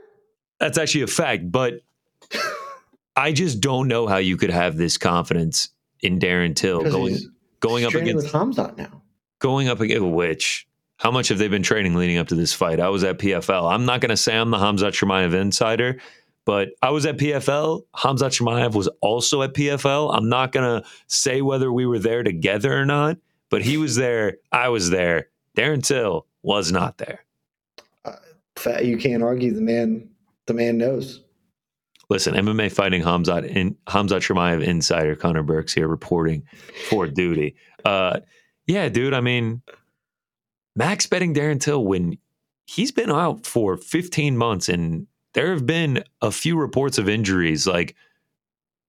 That's actually a fact. But I just don't know how you could have this confidence in Darren Till going, going up against with Hamzat now. Going up against which how much have they been training leading up to this fight? I was at PFL. I'm not going to say I'm the Hamzat Chimaev insider but I was at PFL. Hamzat Chimaev was also at PFL. I'm not going to say whether we were there together or not, but he was there. I was there. Darren Till was not there. Uh, you can't argue. The man, the man knows. Listen, MMA fighting Hamzat in Hamzat Chimaev insider Conner Burks here reporting for duty. Uh, yeah, dude. I mean, max betting Darren Till when he's been out for 15 months and there have been a few reports of injuries. Like,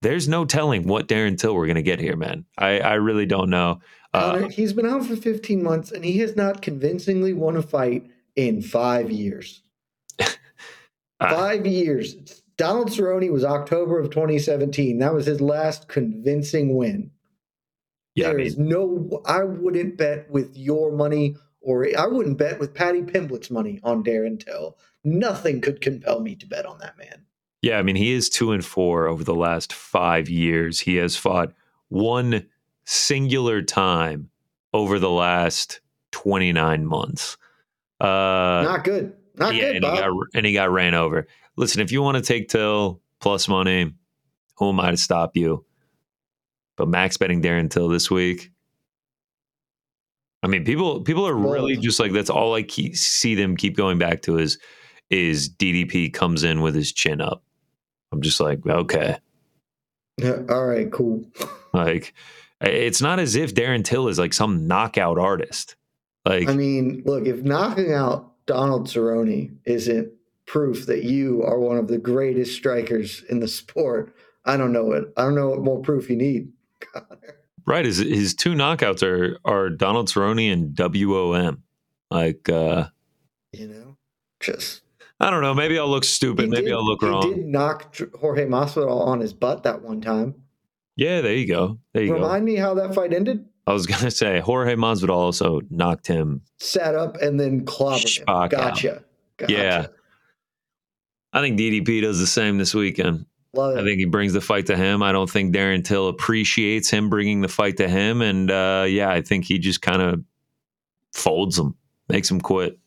there's no telling what Darren Till we're going to get here, man. I, I really don't know. Uh, he's been out for 15 months and he has not convincingly won a fight in five years. Uh, five years. Donald Cerrone was October of 2017. That was his last convincing win. Yeah, there I mean, is no. I wouldn't bet with your money, or I wouldn't bet with Paddy Pimblett's money on Darren Till. Nothing could compel me to bet on that man. Yeah, I mean, he is two and four over the last five years. He has fought one singular time over the last 29 months. Uh, Not good. Not yeah, good. And, Bob. He got, and he got ran over. Listen, if you want to take Till plus money, who am I to stop you? But max betting Darren Till this week. I mean, people people are really just like that's all I keep, see them keep going back to is is DDP comes in with his chin up. I'm just like, okay. Yeah, all right, cool. Like it's not as if Darren Till is like some knockout artist. Like I mean, look, if knocking out Donald Cerrone isn't proof that you are one of the greatest strikers in the sport, I don't know it. I don't know what more proof you need. Right, his his two knockouts are are Donald Cerrone and WOM. Like uh you know, just I don't know. Maybe I'll look stupid. Maybe did, I'll look he wrong. He did knock Jorge Masvidal on his butt that one time. Yeah, there you go. There you Remind go. me how that fight ended. I was gonna say Jorge Masvidal also knocked him, sat up, and then clobbered him. Gotcha. gotcha. Yeah. I think DDP does the same this weekend. Love it. I think he brings the fight to him. I don't think Darren Till appreciates him bringing the fight to him, and uh, yeah, I think he just kind of folds him, makes him quit.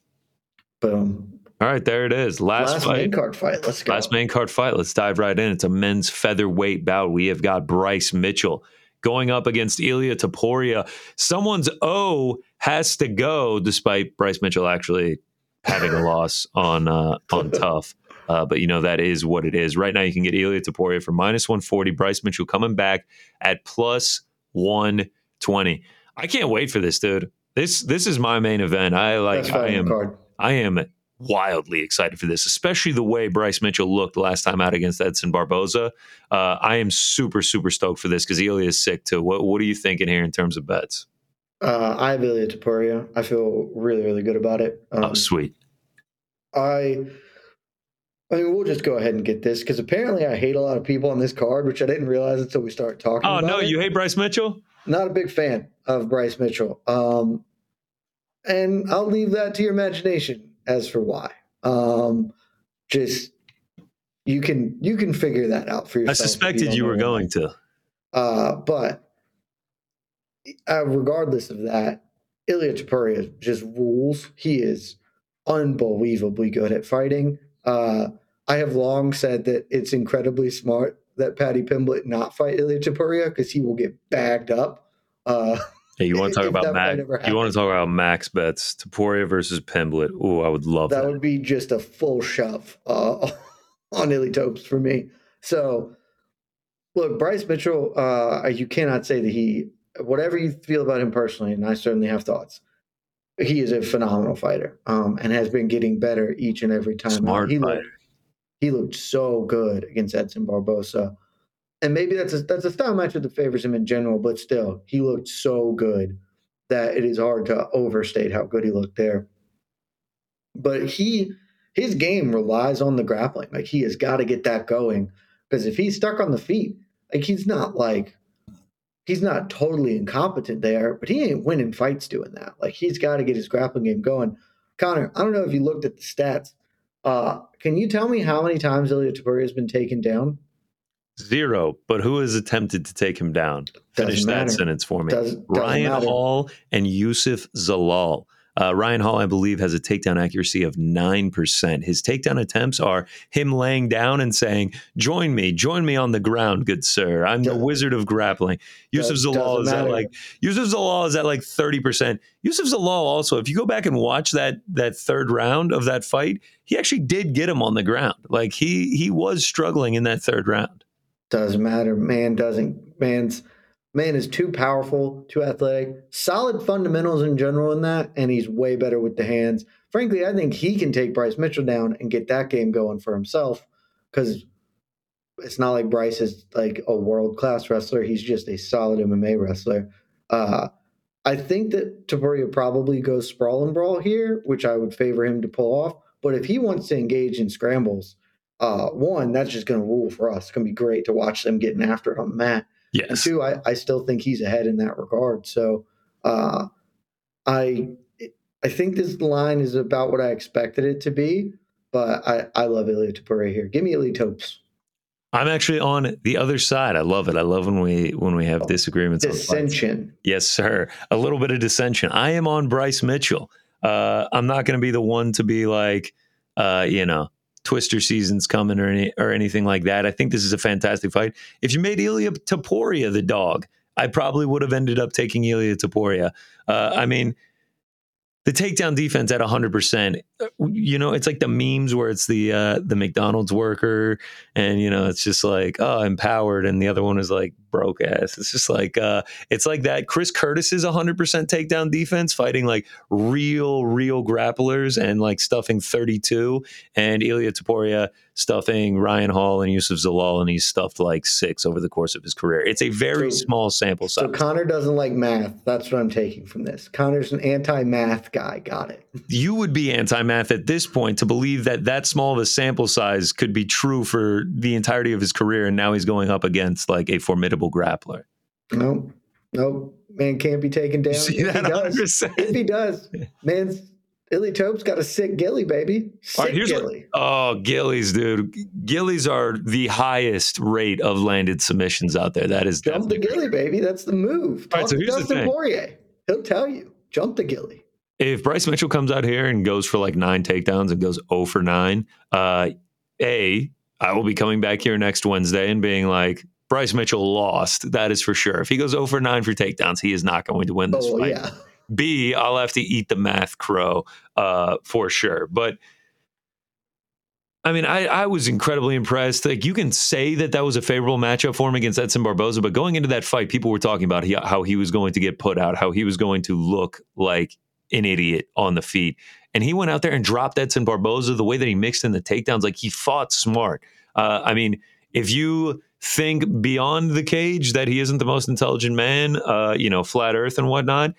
Boom. All right, there it is. Last, last fight. main card fight. Let's go. Last main card fight. Let's dive right in. It's a men's featherweight bout. We have got Bryce Mitchell going up against Ilia Topuria. Someone's O has to go, despite Bryce Mitchell actually having a loss on uh, on TUF. Uh, but you know that is what it is. Right now, you can get Ilia Topuria for minus one forty. Bryce Mitchell coming back at plus one twenty. I can't wait for this, dude. This this is my main event. I like. I am. Card. I am wildly excited for this, especially the way Bryce Mitchell looked last time out against Edson Barboza. Uh, I am super, super stoked for this because Ilia is sick too. What What are you thinking here in terms of bets? Uh, I have Ilia Topuria. I feel really, really good about it. Um, oh, sweet. I. I mean, we'll just go ahead and get this because apparently I hate a lot of people on this card, which I didn't realize until we start talking. Oh no, it. you hate Bryce Mitchell? Not a big fan of Bryce Mitchell. Um, and I'll leave that to your imagination as for why. Um, just you can you can figure that out for yourself. I suspected you, you were going to. Uh, but uh, regardless of that, Ilia Topuria just rules. He is unbelievably good at fighting. Uh, I have long said that it's incredibly smart that Paddy Pimblett not fight Ilia Topuria because he will get bagged up. Uh, Hey, you want to talk about Max? You want to talk about max bets? Topuria versus Pimblett. Oh, I would love that. That would be just a full shove uh, on Illy Topes for me. So, look, Bryce Mitchell. Uh, you cannot say that he. Whatever you feel about him personally, and I certainly have thoughts. He is a phenomenal fighter, um, and has been getting better each and every time. Smart he fighter. Looked, he looked so good against Edson Barboza and maybe that's a that's a style match that favors him in general, but still, he looked so good that it is hard to overstate how good he looked there. But he his game relies on the grappling. Like he has got to get that going because if he's stuck on the feet, like he's not like he's not totally incompetent there, but he ain't winning fights doing that. Like he's got to get his grappling game going. Conner, I don't know if you looked at the stats. Uh, can you tell me how many times Ilia Topuria has been taken down? Zero. But who has attempted to take him down? Finish that sentence for me. Ryan matter. Hall and Youssef Zalal. Uh, Ryan Hall, I believe, has a takedown accuracy of 9%. His takedown attempts are him laying down and saying, Join me, join me on the ground, good sir. I'm the wizard of grappling. Youssef Zalal is matter. at like Youssef Zalal is at like 30%. Youssef Zalal also, if you go back and watch that that third round of that fight, he actually did get him on the ground. Like he he was struggling in that third round. Doesn't matter. Man doesn't. Man's man is too powerful, too athletic, solid fundamentals in general in that, and he's way better with the hands. Frankly, I think he can take Bryce Mitchell down and get that game going for himself because it's not like Bryce is like a world class wrestler. He's just a solid MMA wrestler. Uh, I think that Topuria probably goes sprawl and brawl here, which I would favor him to pull off. But if he wants to engage in scrambles, uh, one, that's just going to rule for us. It's going to be great to watch them getting after it on the mat. Yes. And two, I, I still think he's ahead in that regard. So uh, I I think this line is about what I expected it to be, but I, I love Ilia Topuria here. Give me Ilia Topes. I'm actually on the other side. I love it. I love when we when we have disagreements. Dissension. Yes, sir. A little bit of dissension. I am on Bryce Mitchell. Uh, I'm not going to be the one to be like, uh, you know, Twister season's coming or any or anything like that. I think this is a fantastic fight. If you made Ilia Topuria the dog, I probably would have ended up taking Ilia Topuria. Uh, I mean, the takedown defense at 100% uh, you know it's like the memes where it's the uh, the mcdonald's worker and you know it's just like oh empowered and the other one is like broke ass it's just like uh, it's like that chris curtis is 100% takedown defense fighting like real real grapplers and like stuffing 32 and ilia topuria stuffing Ryan Hall and Youssef Zalal, and he's stuffed like six over the course of his career. It's a very so, small sample size. So Conner doesn't like math. That's what I'm taking from this. Conner's an anti-math guy. Got it. You would be anti-math at this point to believe that that small of a sample size could be true for the entirety of his career, and now he's going up against like a formidable grappler. No, no, man can't be taken down. See if that he does, if he does, man's Billy Tope's got a sick gilly, baby. Sick right, gilly. oh, gillies, dude. Gillies are the highest rate of landed submissions out there. That is jump the gilly, baby. That's the move. Talk right, so to Dustin Poirier. He'll tell you. Jump the gilly. If Bryce Mitchell comes out here and goes for like nine takedowns and goes 0 for 9, uh, A, I will be coming back here next Wednesday and being like, Bryce Mitchell lost. That is for sure. If he goes over 9 for takedowns, he is not going to win this oh, fight. Yeah. B, I'll have to eat the math crow uh, for sure. But I mean, I, I was incredibly impressed. Like you can say that that was a favorable matchup for him against Edson Barboza, but going into that fight, people were talking about he, how he was going to get put out, how he was going to look like an idiot on the feet. And he went out there and dropped Edson Barboza the way that he mixed in the takedowns. Like he fought smart. Uh, I mean, if you think beyond the cage that he isn't the most intelligent man, uh, you know, flat earth and whatnot,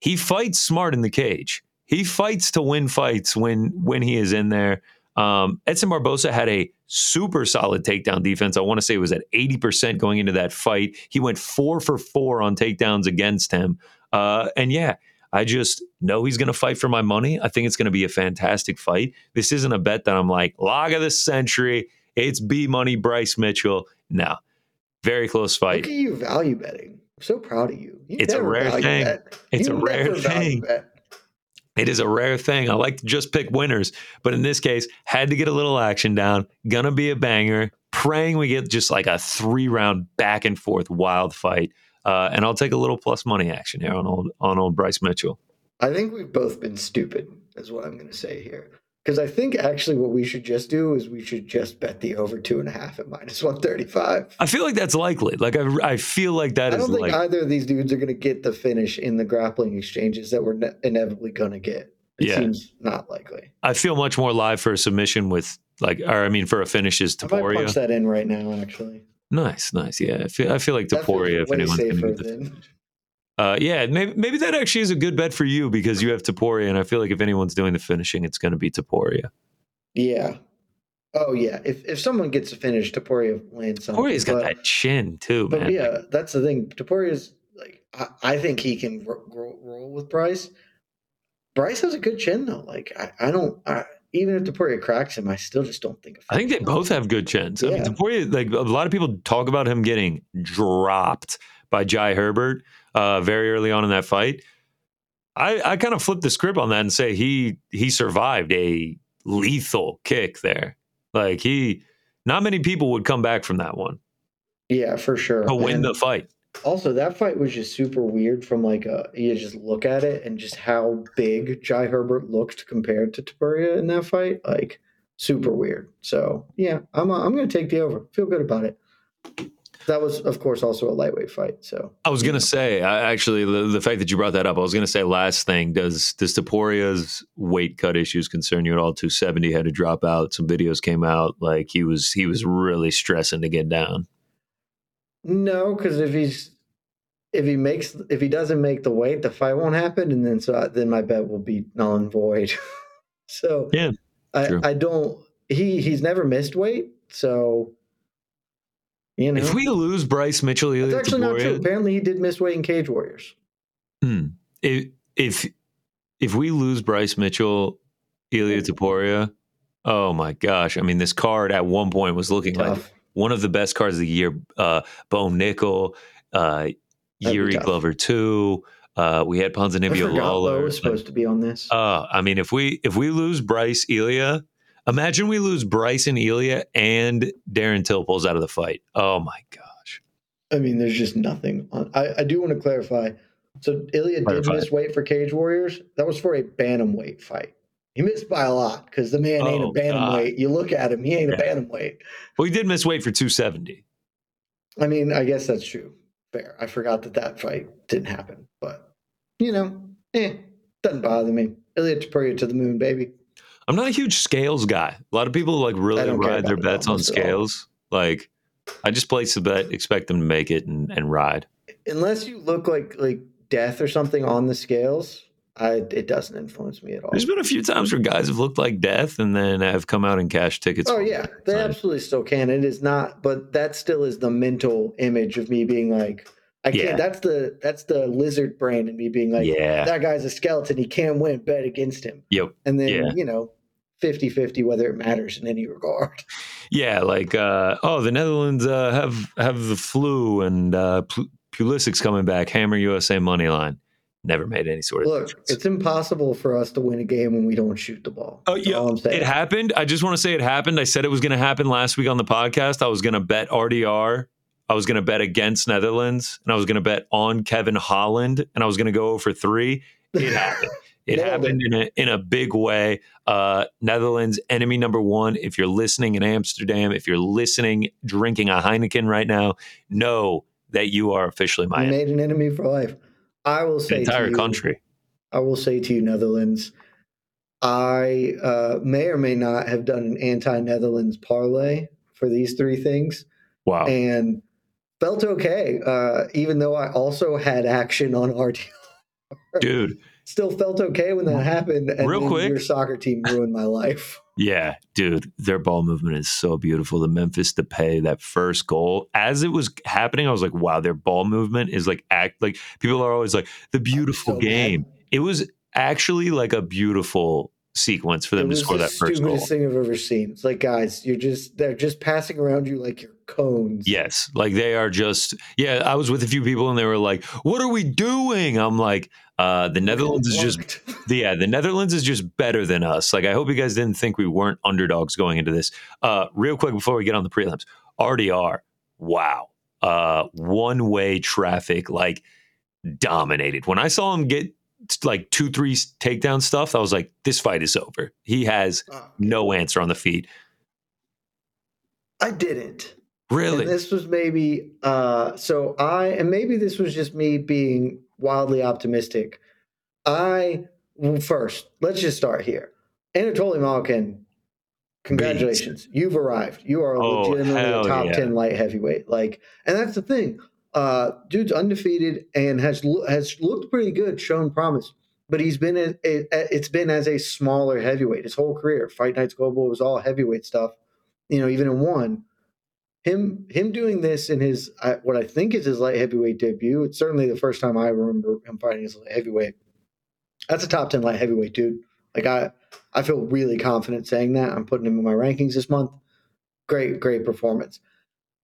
he fights smart in the cage. He fights to win fights when when he is in there. Um, Edson Barboza had a super solid takedown defense. I want to say it was at 80% going into that fight. He went four for four on takedowns against him. Uh, and yeah, I just know he's going to fight for my money. I think it's going to be a fantastic fight. This isn't a bet that I'm like, log of the century. It's B money, Bryce Mitchell. No, very close fight. Look at you value betting so proud of you. you it's a rare thing. Bet. It's you a rare thing. It is a rare thing. I like to just pick winners, but in this case, had to get a little action down. Gonna be a banger. Praying we get just like a three round back and forth wild fight. Uh, and I'll take a little plus money action here on old on old Bryce Mitchell. I think we've both been stupid, is what I'm going to say here. Because I think actually what we should just do is we should just bet the over two and a half at minus 135. I feel like that's likely. Like, I, I feel like that I don't think either of these dudes are going to get the finish in the grappling exchanges that we're ne- inevitably going to get. It yeah. seems not likely. I feel much more live for a submission with, like, or I mean, for a finish is Topuria. I punch that in right now, actually. Nice, nice. Yeah. I feel, I feel like Topuria, if anyone's going to get the uh, yeah, maybe maybe that actually is a good bet for you because you have Topuria, and I feel like if anyone's doing the finishing, it's going to be Topuria. Yeah. Oh yeah. If if someone gets a finish, Topuria lands something. Topuria's got that chin too, but man. yeah, that's the thing. Topuria's like I, I think he can ro- ro- roll with Bryce. Bryce has a good chin though. Like I, I don't. I, even if Topuria cracks him, I still just don't think. I think they both have good chins. Yeah. I mean, Topuria, like a lot of people talk about him getting dropped by Jai Herbert uh, very early on in that fight. I, I kind of flipped the script on that and say he he survived a lethal kick there. Like he, not many people would come back from that one. Yeah, for sure. To win and the fight. Also, that fight was just super weird from like a you just look at it and just how big Jai Herbert looked compared to Topuria in that fight. Like super weird. So yeah, I'm uh, I'm gonna take the over. Feel good about it that was of course also a lightweight fight so i was going to say I, actually the, the, fact that you brought that up i was going to say last thing does does Topuria's weight cut issues concern you at all 270 had to drop out some videos came out like he was he was really stressing to get down no because if he's if he makes if he doesn't make the weight, the fight won't happen, and then so I, then my bet will be null and void. so yeah, I, I don't. He he's never missed weight, so you know. If we lose Bryce Mitchell, it's actually not true. Apparently, he did miss weight in Cage Warriors. Hmm. If if if we lose Bryce Mitchell, Ilia Topuria, oh my gosh! I mean, this card at one point was looking Tough. like one of the best cards of the year. Uh, Bo Nickal, uh, Yuri Glover too. Uh, we had Ponzinibbio Lawler. was supposed to be on this. Uh, I mean, if we if we lose Bryce Ilia, imagine we lose Bryce and Ilia and Darren Till pulls out of the fight. Oh my gosh! I mean, there's just nothing. On, I, I do want to clarify. So Ilia did miss weight for Cage Warriors. That was for a bantamweight fight. He missed by a lot because the man oh, ain't a oh, bantamweight. You look at him, he ain't yeah. a bantamweight. Well, he did miss weight for 270. I mean, I guess that's true fair. I forgot that that fight didn't happen, but you know, eh, doesn't bother me. Ilia Topuria to the moon, baby. I'm not a huge scales guy. A lot of people like really ride their bets on scales. Like, I just place the bet, expect them to make it, and, and ride. Unless you look like like death or something on the scales, I, it doesn't influence me at all. There's been a few times where guys have looked like death and then have come out and cashed tickets. Oh yeah, they absolutely still can. It is not, but that still is the mental image of me being like, I can't. Yeah. That's the that's the lizard brain in me being like, yeah, that guy's a skeleton. He can't win. Bet against him. Yep. And then yeah. you know, 50-50 whether it matters in any regard. Yeah, like uh, oh, the Netherlands uh, have have the flu and uh, Pulisic's coming back. Hammer USA money line never made any sort of look. Difference. It's impossible for us to win a game when we don't shoot the ball. Oh yeah, it happened. I just want to say it happened. I said it was going to happen last week on the podcast. I was going to bet RDR. I was going to bet against Netherlands, and I was going to bet on Kevin Holland, and I was going to go for three. It happened. It happened in a in a big way. Uh, Netherlands enemy number one. If you're listening in Amsterdam, if you're listening drinking a Heineken right now, know that you are officially my. Made an enemy for life. I will say the entire you, country. I will say to you, Netherlands. I uh, may or may not have done an anti-Netherlands parlay for these three things. Wow! And felt okay, uh, even though I also had action on RDR. Dude, still felt okay when that happened. And Real quick, your soccer team ruined my life. Yeah, dude, their ball movement is so beautiful. The Memphis Depay, that first goal, as it was happening, I was like, wow, their ball movement is like act like people are always like the beautiful so game. Mad. It was actually like a beautiful sequence for them to score that first goal. Stupidest thing I've ever seen. It's like guys, you're just they're just passing around you like you're cones. Yes, like they are just. Yeah, I was with a few people and they were like, "What are we doing?" I'm like, uh, "The Netherlands is just yeah, the Netherlands is just better than us." Like I hope you guys didn't think we weren't underdogs going into this. Uh, real quick before we get on the prelims, RDR, wow, uh, one way traffic like dominated. When I saw him get like two, three takedown stuff, I was like, this fight is over. He has oh, no answer on the feet. I didn't. Really? And this was maybe uh so I and maybe this was just me being wildly optimistic. I well, first, let's just start here. Anatoly Malykhin, congratulations. Beast. You've arrived. You are oh, legitimately a top yeah. 10 light heavyweight. Like and that's the thing. Uh, dude's undefeated and has has looked pretty good, shown promise. But he's been a, a, it's been as a smaller heavyweight his whole career. Fight Nights Global was all heavyweight stuff. You know, even in one, him him doing this in his what I think is his light heavyweight debut. It's certainly the first time I remember him fighting as a heavyweight. That's a top ten light heavyweight dude. Like I I feel really confident saying that. I'm putting him in my rankings this month. Great, great performance.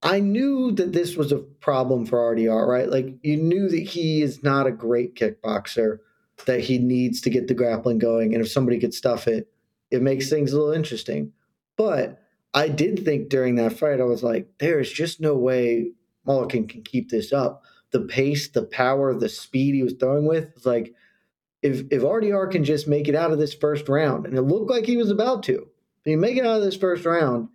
I knew that this was a problem for RDR, right? Like you knew that he is not a great kickboxer, that he needs to get the grappling going. And if somebody could stuff it, it makes things a little interesting. But I did think during that fight, I was like, there's just no way Malykhin can keep this up. The pace, the power, the speed he was throwing with, it's like if if RDR can just make it out of this first round, and it looked like he was about to, if he make it out of this first round,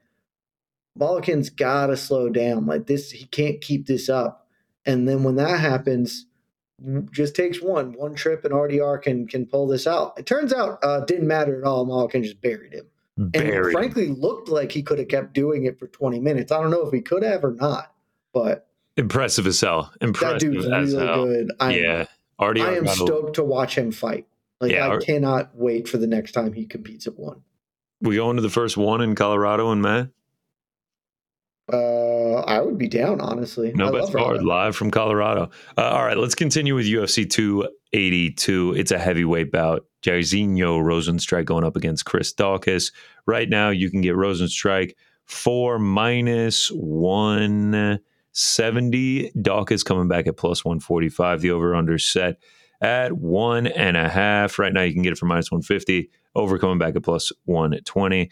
Malykhin's got to slow down. Like this, he can't keep this up. And then when that happens, just takes one, one trip, and RDR can can pull this out. It turns out uh, didn't matter at all. Mulligan just buried him, buried. and frankly looked like he could have kept doing it for 20 minutes. I don't know if he could have or not, but Impressive as hell. Impressive that dude's as really hell. good. I'm, yeah. Already I am stoked to watch him fight. Like yeah, I cannot wait for the next time he competes at one. We go into the first one in Colorado in May. Uh, I would be down honestly. No bets barred live from Colorado. Uh, all right, let's continue with UFC 282. It's a heavyweight bout. Jairzinho Rozenstruik going up against Chris Daukaus. Right now, you can get Rozenstruik for minus one seventy. Daukaus coming back at plus one forty five. The over under set at one and a half. Right now, you can get it for minus one fifty. Over coming back at plus one twenty.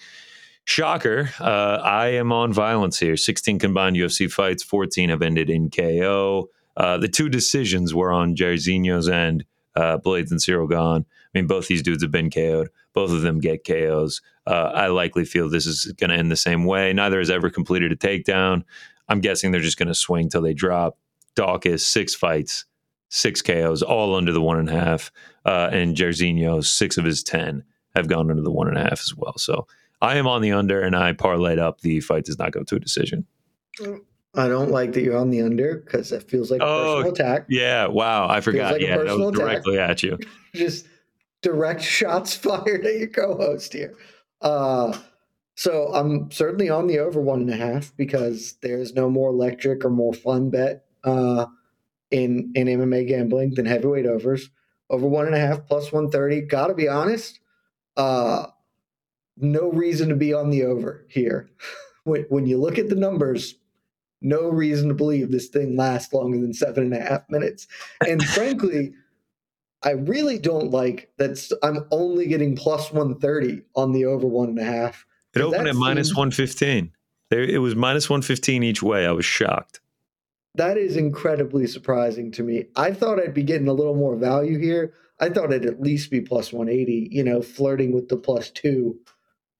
Shocker. Uh, I am on violence here. 16 combined UFC fights, 14 have ended in KO. Uh, the two decisions were on Jairzinho's end, uh, Blaydes and Ciryl Gane. I mean, both these dudes have been KO'd. Both of them get KOs. Uh, I likely feel this is going to end the same way. Neither has ever completed a takedown. I'm guessing they're just going to swing till they drop. Daukaus six fights, six KOs, all under the one and a half. Uh, and Jairzinho, six of his 10 have gone under the one and a half as well. So I am on the under, and I parlayed up the fight does not go to a decision. I don't like that you're on the under because that feels like a oh, personal attack. Yeah, wow, I forgot. Like yeah, that was directly attack. at you. Just direct shots fired at your co-host here. Uh, so I'm certainly on the over one and a half because there's no more electric or more fun bet uh, in in MMA gambling than heavyweight overs. Over one and a half plus one thirty. Got to be honest. Uh, no reason to be on the over here. when, when you look at the numbers, no reason to believe this thing lasts longer than seven and a half minutes. And frankly, I really don't like that I'm only getting plus 130 on the over one and a half. It opened at minus 115. It was minus 115 each way. I was shocked. That is incredibly surprising to me. I thought I'd be getting a little more value here. I thought it'd at least be plus 180, you know, flirting with the plus two.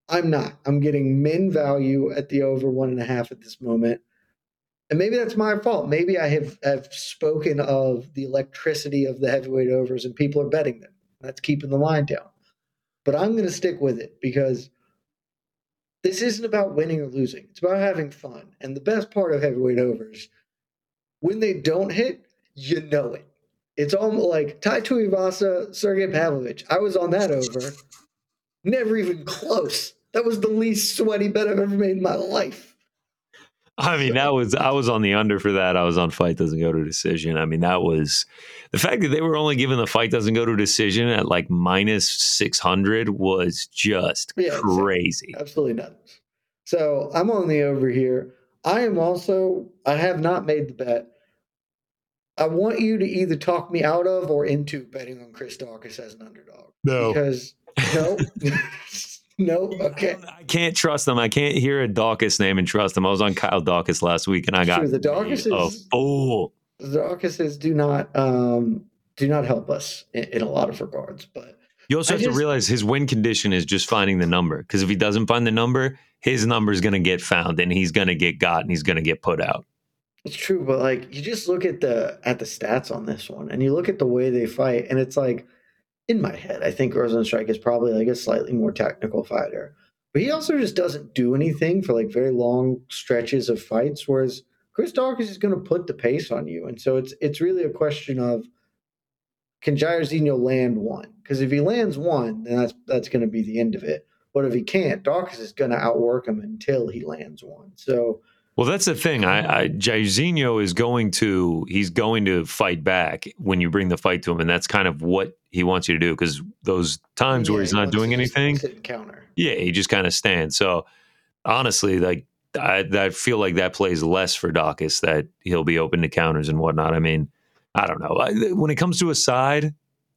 I'm not. I'm getting min value at the over one and a half at this moment. And maybe that's my fault. Maybe I have, have spoken of the electricity of the heavyweight overs and people are betting them. That's keeping the line down. But I'm going to stick with it because this isn't about winning or losing. It's about having fun. And the best part of heavyweight overs, when they don't hit, you know it. It's almost like Tai Tuivasa, Sergey Pavlovich. I was on that over. Never even close. That was the least sweaty bet I've ever made in my life. I mean, that was I was on the under for that. I was on fight doesn't go to decision. I mean, that was the fact that they were only given the fight doesn't go to decision at like minus six hundred was just yeah, crazy. Absolutely nuts. So I'm on the over here. I am also I have not made the bet. I want you to either talk me out of or into betting on Chris Daukaus as an underdog. No, because no. No, okay. I can't trust them. I can't hear a Daukaus name and trust them. I was on Kyle Daukaus last week, and I got sure, the a fool. The Daukauses do not um, do not help us in, in, a lot of regards. But you also I have just, to realize his win condition is just finding the number. Because if he doesn't find the number, his number is going to get found, and he's going to get got, and he's going to get put out. It's true, but like you just look at the at the stats on this one, and you look at the way they fight, and it's like in my head, I think Rozenstruik is probably like a slightly more technical fighter. But he also just doesn't do anything for like very long stretches of fights, whereas Chris Daukaus is going to put the pace on you. And so it's it's really a question of can Jairzinho land one? Because if he lands one, then that's that's going to be the end of it. But if he can't, Daukaus is going to outwork him until he lands one. So well, that's the thing. I, I Jairzinho is going to he's going to fight back when you bring the fight to him, and that's kind of what he wants you to do. Because those times yeah, where he's he not doing anything, counter. Yeah, he just kind of stands. So honestly, like I, I feel like that plays less for Daukaus that he'll be open to counters and whatnot. I mean, I don't know. I, when it comes to a side,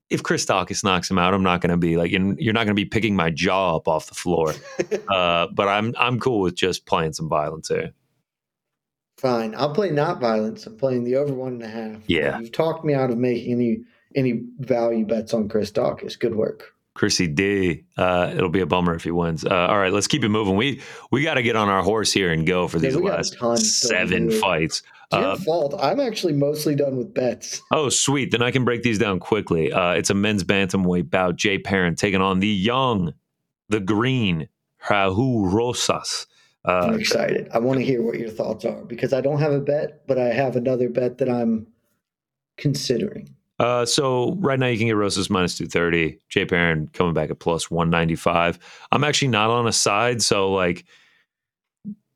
if Chris Daukaus knocks him out, I'm not going to be like, you're not going to be picking my jaw up off the floor. uh, but I'm I'm cool with just playing some violence here. Fine. I'll play not violence. I'm playing the over one and a half. Yeah. You've talked me out of making any any value bets on Chris Daukaus. Good work. Chrissy D. Uh, it'll be a bummer if he wins. Uh, all right, let's keep it moving. We we got to get on our horse here and go for these yeah, last seven fights. It's your uh, fault. I'm actually mostly done with bets. Oh, sweet. Then I can break these down quickly. Uh, it's a men's bantamweight bout. Jay Perrin taking on the young, the green, Raul Rosas. Uh, I'm excited. I want to hear what your thoughts are because I don't have a bet, but I have another bet that I'm considering. Uh, so right now you can get Rosas minus 230. Jay Perrin coming back at plus 195. I'm actually not on a side, so like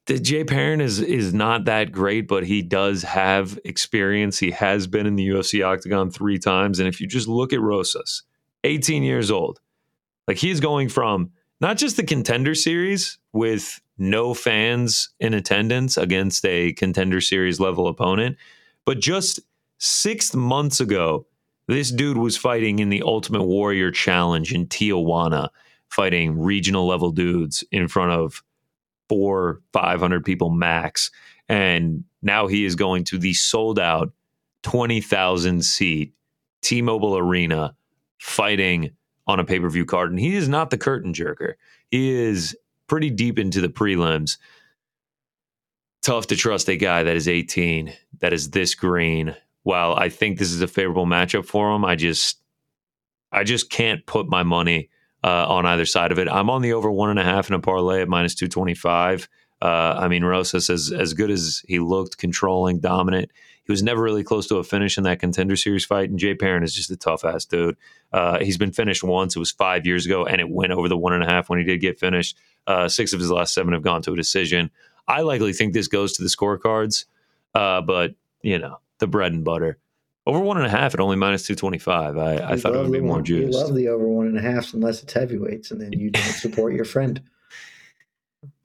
the Jay Perrin is is not that great, but he does have experience. He has been in the UFC octagon three times, and if you just look at Rosas, 18 years old, like he's going from not just the contender series with no fans in attendance against a contender series level opponent, but just six months ago, this dude was fighting in the Ultimate Warrior Challenge in Tijuana, fighting regional level dudes in front of four, 500 people max. And now he is going to the sold out 20,000 seat T Mobile Arena fighting on a pay per view card. And he is not the curtain jerker, he is pretty deep into the prelims. Tough to trust a guy that is 18, that is this green. While I think this is a favorable matchup for him, I just, I just can't put my money uh, on either side of it. I'm on the over one and a half in a parlay at minus 225. Uh, I mean, Rosas, as, as good as he looked, controlling, dominant, he was never really close to a finish in that contender series fight. And Jay Perrin is just a tough ass dude. Uh, he's been finished once. It was five years ago, and it went over the one and a half when he did get finished. Uh, six of his last seven have gone to a decision. I likely think this goes to the scorecards, uh, but, you know, the bread and butter. Over one and a half at only minus two twenty five. I, I thought it would be more juice. You love the over one and a half unless it's heavyweights, and then you don't support your friend.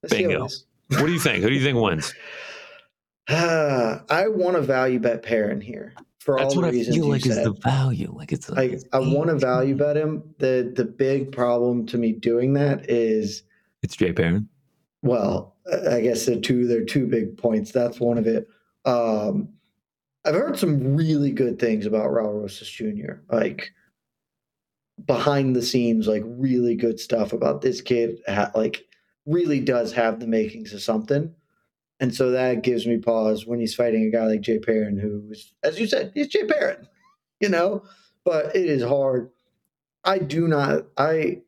Let's Bingo. What do you think? Who do you think wins? Uh, I want a value bet Perrin here for That's all the reasons I feel like said. is the value. Like it's like I want to value bet him. The the big problem to me doing that is it's Jay Perrin. Well, I guess the two they're two big points. That's one of it. Um, I've heard some really good things about Raul Rosas Jr. Like behind the scenes, like really good stuff about this kid. Like really does have the makings of something, and so that gives me pause when he's fighting a guy like Jay Perrin, who is, as you said, he's Jay Perrin. You know, but it is hard. I do not. I.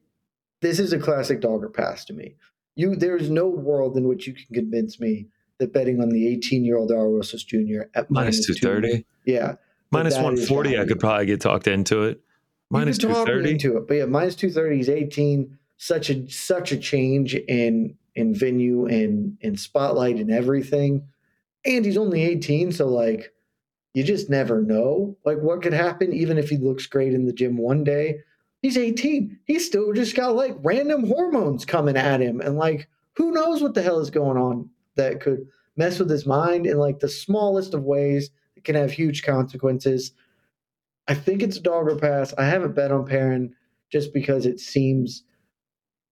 This is a classic dogger pass to me. You, there's no world in which you can convince me that betting on the 18 year old Raul Rosas Jr. at minus 230. Yeah. Minus 140, I could probably get talked into it. Minus 230. Into it. But yeah, minus 230 is 18. Such a such a change in in venue and in spotlight and everything. And he's only 18, so like you just never know like what could happen even if he looks great in the gym one day. He's 18. He's still just got like random hormones coming at him and like who knows what the hell is going on that could mess with his mind in like the smallest of ways that can have huge consequences. I think it's a dog or pass. I haven't bet on Perrin just because it seems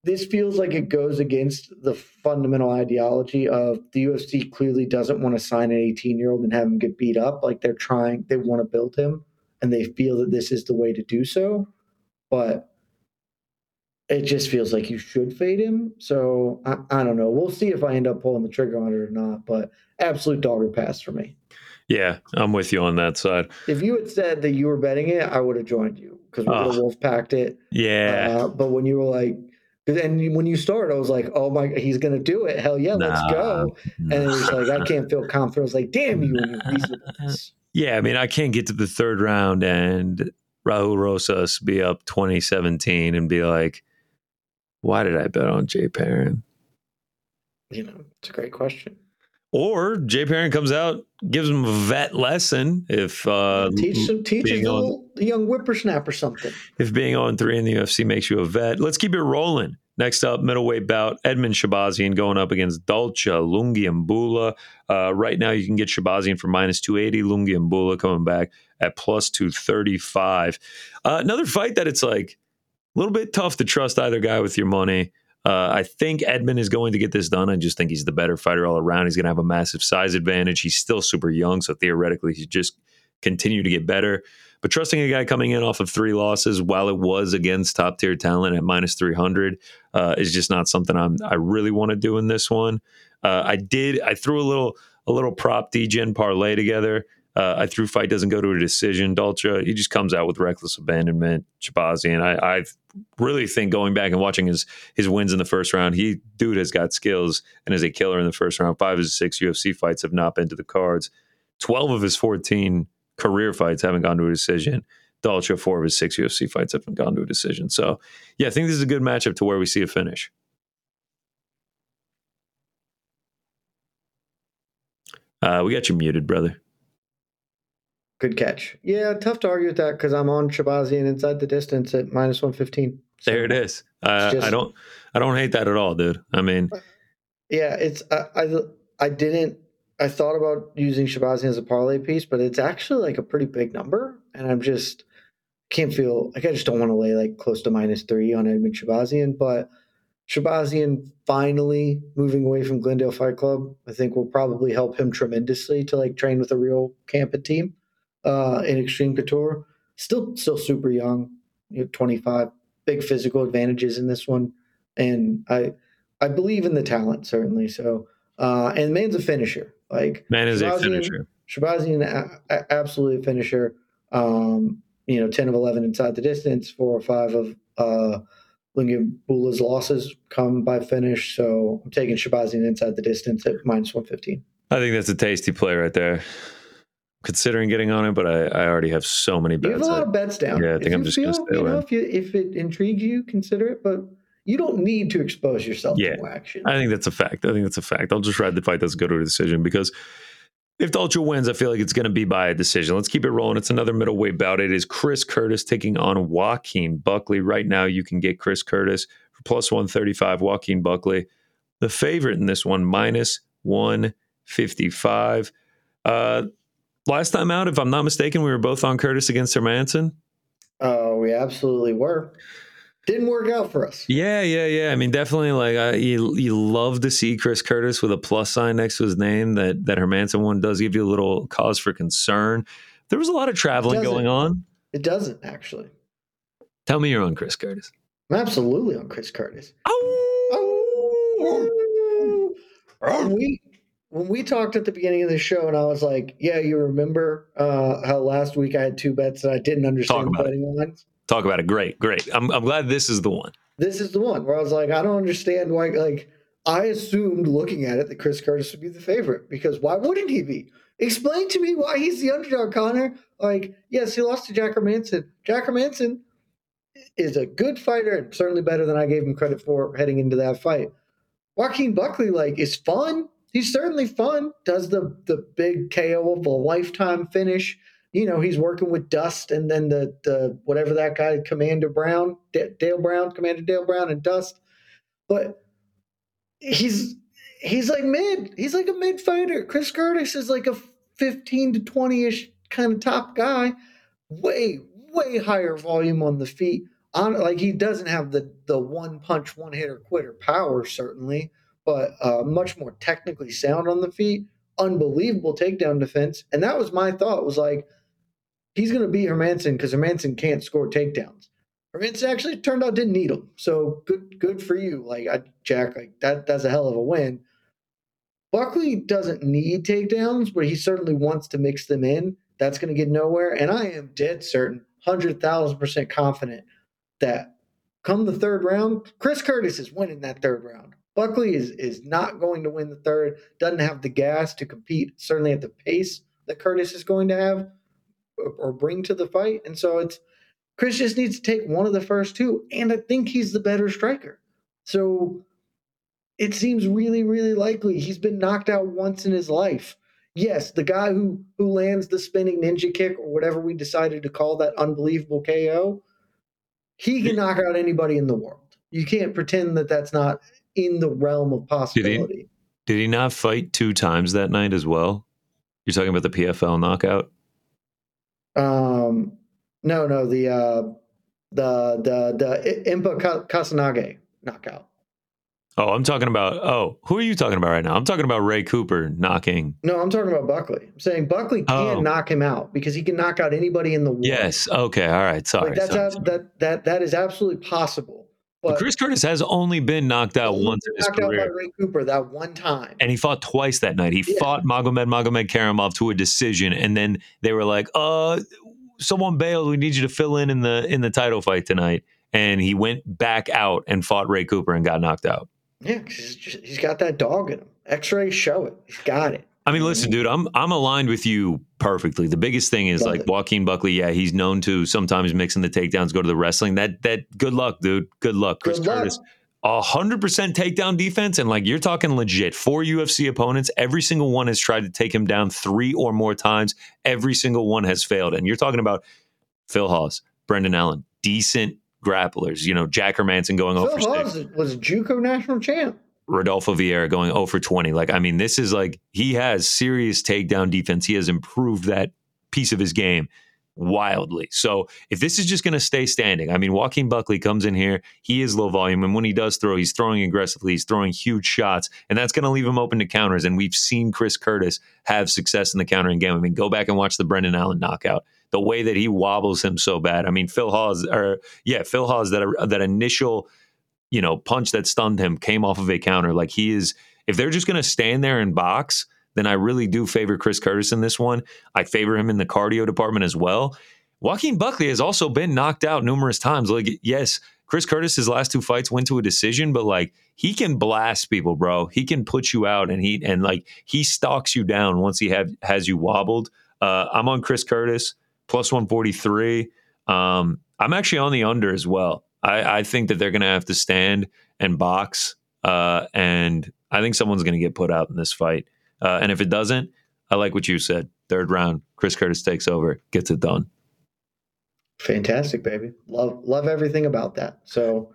this feels like it goes against the fundamental ideology of the UFC clearly doesn't want to sign an 18 year old and have him get beat up. Like they're trying, they want to build him and they feel that this is the way to do so. But it just feels like you should fade him. So I, I, don't know. We'll see if I end up pulling the trigger on it or not. But absolute dogger pass for me. Yeah, I'm with you on that side. If you had said that you were betting it, I would have joined you because we would wolf packed it. Yeah. Uh, but when you were like, and when you started, I was like, "Oh my, he's gonna do it! Hell yeah, nah, let's go!" And it was like, I can't feel confident. I was like, "Damn you!" Yeah, I mean, I can't get to the third round and Raul Rosas be up 2017 and be like, why did I bet on Jay Perrin? You know, it's a great question. Or Jay Perrin comes out, gives him a vet lesson. If uh, teach some teaches a young whippersnapper or something. If being on three in the UFC makes you a vet, let's keep it rolling. Next up, middleweight bout, Edmen Shahbazyan going up against Dalcha Lungiambula. Uh, right now, you can get Shahbazyan for minus 280. Lungiambula coming back at plus 235. Uh, another fight that it's like, a little bit tough to trust either guy with your money. Uh, I think Edmen is going to get this done. I just think he's the better fighter all around. He's going to have a massive size advantage. He's still super young, so theoretically, he's just continue to get better. But trusting a guy coming in off of three losses, while it was against top tier talent at minus three hundred, uh, is just not something I'm I really want to do in this one. Uh, I did I threw a little a little prop DGen parlay together Uh, I through fight doesn't go to a decision. Dalcha, he just comes out with reckless abandonment. Shahbazyan, I, I really think going back and watching his his wins in the first round, he dude has got skills and is a killer in the first round. Five of his six UFC fights have not been to the cards. Twelve of his fourteen career fights haven't gone to a decision. Dalcha, four of his six UFC fights haven't gone to a decision. So, yeah, I think this is a good matchup to where we see a finish. Uh, we got you muted, brother. Good catch. Yeah, tough to argue with that because I'm on Shahbazyan inside the distance at minus one fifteen. So there it is. Uh, just, I don't, I don't hate that at all, dude. I mean, yeah, it's I, I, I didn't. I thought about using Shahbazyan as a parlay piece, but it's actually like a pretty big number, and I'm just can't feel like I just don't want to lay like close to minus three on Edmen Shahbazyan, but Shahbazyan finally moving away from Glendale Fight Club, I think will probably help him tremendously to like train with a real camping team uh, in Extreme Couture. Still, still super young, you know, 25. Big physical advantages in this one, and I, I believe in the talent certainly. So, uh, and man's a finisher. Like man is a finisher. Shahbazyan, a, absolutely a finisher. Um, you know, 10 of 11 inside the distance, four or five of uh, Lungiambula's losses come by finish. So I'm taking Shahbazyan inside the distance at minus 115. I think that's a tasty play right there considering getting on it, but I, I already have so many bets. You have a lot of bets down. Yeah, I think if I'm just going to stay away. Know, if, you, if it intrigues you, consider it, but you don't need to expose yourself yeah, to action. I think that's a fact. I think that's a fact. I'll just ride the fight doesn't go to a decision because if Dalcha wins, I feel like it's going to be by a decision. Let's keep it rolling. It's another middleweight bout. It is Chris Curtis taking on Joaquin Buckley. Right now, you can get Chris Curtis for plus 135, Joaquin Buckley. The favorite in this one, minus 155. Uh, last time out, if I'm not mistaken, we were both on Curtis against Hermansson. Oh, we absolutely were. Didn't work out for us. Yeah, yeah, yeah. I mean, definitely. Like, uh, you you love to see Chris Curtis with a plus sign next to his name. That that Hermansson one does give you a little cause for concern. There was a lot of traveling going on. It doesn't actually. Tell me you're on Chris Curtis. I'm absolutely on Chris Curtis. Oh. oh. We when we talked at the beginning of the show, and I was like, "Yeah, you remember uh, how last week I had two bets that I didn't understand betting lines." Talk about it. Great, great. I'm I'm glad this is the one. This is the one where I was like, I don't understand why. Like, I assumed looking at it that Chris Curtis would be the favorite because why wouldn't he be? Explain to me why he's the underdog, Connor. Like, yes, he lost to Jack Hermansson. Jack Hermansson is a good fighter and certainly better than I gave him credit for heading into that fight. Joaquin Buckley, like, is fun he's certainly fun. Does the the big KO of a lifetime finish. You know, he's working with Dust and then the the whatever that guy, Commander Brown, D- Dale Brown, Commander Dale Brown, and Dust. But he's he's like mid. He's like a mid fighter. Chris Curtis is like a fifteen to twenty ish kind of top guy. Way way higher volume on the feet. On like he doesn't have the the one punch, one hitter quitter power certainly but uh, much more technically sound on the feet. Unbelievable takedown defense. And that was my thought was like, he's going to beat Hermansson because Hermansson can't score takedowns. Hermansson actually turned out didn't need them. So good, good for you. Like I, Jack, like that, that's a hell of a win. Buckley doesn't need takedowns, but he certainly wants to mix them in. That's going to get nowhere. And I am dead certain, 100,000% confident that come the third round, Chris Curtis is winning that third round. Buckley is is not going to win the third. Doesn't have the gas to compete, certainly at the pace that Curtis is going to have or, bring to the fight. And so it's Chris just needs to take one of the first two, and I think he's the better striker. So it seems really, really likely he's been knocked out once in his life. Yes, the guy who who lands the spinning ninja kick or whatever we decided to call that unbelievable KO, he can knock out anybody in the world. You can't pretend that that's not in the realm of possibility. Did he, did he not fight two times that night as well? You're talking about the PFL knockout? Um, no, no, the uh, the the the Impa Kasanganay knockout. Oh, I'm talking about. Oh, who are you talking about right now? I'm talking about Ray Cooper knocking. No, I'm talking about Buckley. I'm saying Buckley can't oh. knock him out because he can knock out anybody in the world. Yes. Okay. All right. Sorry. Like that's sorry, sorry. that that that is absolutely possible. But Chris Curtis has only been knocked out once in his career. Out by Ray Cooper that one time, and he fought twice that night. He yeah. fought Magomed Magomed Karimov to a decision, and then they were like, "Uh, someone bailed. We need you to fill in in the in the title fight tonight." And he went back out and fought Ray Cooper and got knocked out. Yeah, he's, just, he's got that dog in him. X-rays show it. He's got it. I mean, listen, dude, I'm I'm aligned with you perfectly. The biggest thing is like. Joaquin Buckley. Yeah, he's known to sometimes mixing the takedowns, go to the wrestling. That that good luck, dude. Good luck, Chris good Curtis. A hundred percent takedown defense, and like you're talking legit. Four UFC opponents, every single one has tried to take him down three or more times. Every single one has failed. And you're talking about Phil Hawes, Brendan Allen, decent grapplers. You know, Jack Hermansson going Phil over. Phil Hawes was JUCO national champ. Rodolfo Vieira going 0 for 20. Like, I mean, this is like he has serious takedown defense. He has improved that piece of his game wildly. So if this is just going to stay standing, I mean, Joaquin Buckley comes in here, he is low volume, and when he does throw, he's throwing aggressively, he's throwing huge shots, and that's going to leave him open to counters. And we've seen Chris Curtis have success in the countering game. I mean, go back and watch the Brendan Allen knockout. The way that he wobbles him so bad. I mean, Phil Hawes, or yeah, Phil Hawes, that that initial you know, punch that stunned him came off of a counter. Like he is, if they're just going to stand there and box, then I really do favor Chris Curtis in this one. I favor him in the cardio department as well. Joaquin Buckley has also been knocked out numerous times. Like, yes, Chris Curtis, his last two fights went to a decision, but like he can blast people, bro. He can put you out and he and like he stalks you down once he have has you wobbled. Uh, I'm on Chris Curtis plus 143. Um, I'm actually on the under as well. I, I think that they're going to have to stand and box, uh, and I think someone's going to get put out in this fight. Uh, and if it doesn't, I like what you said. Third round, Chris Curtis takes over, gets it done. Fantastic, baby. Love love everything about that. So,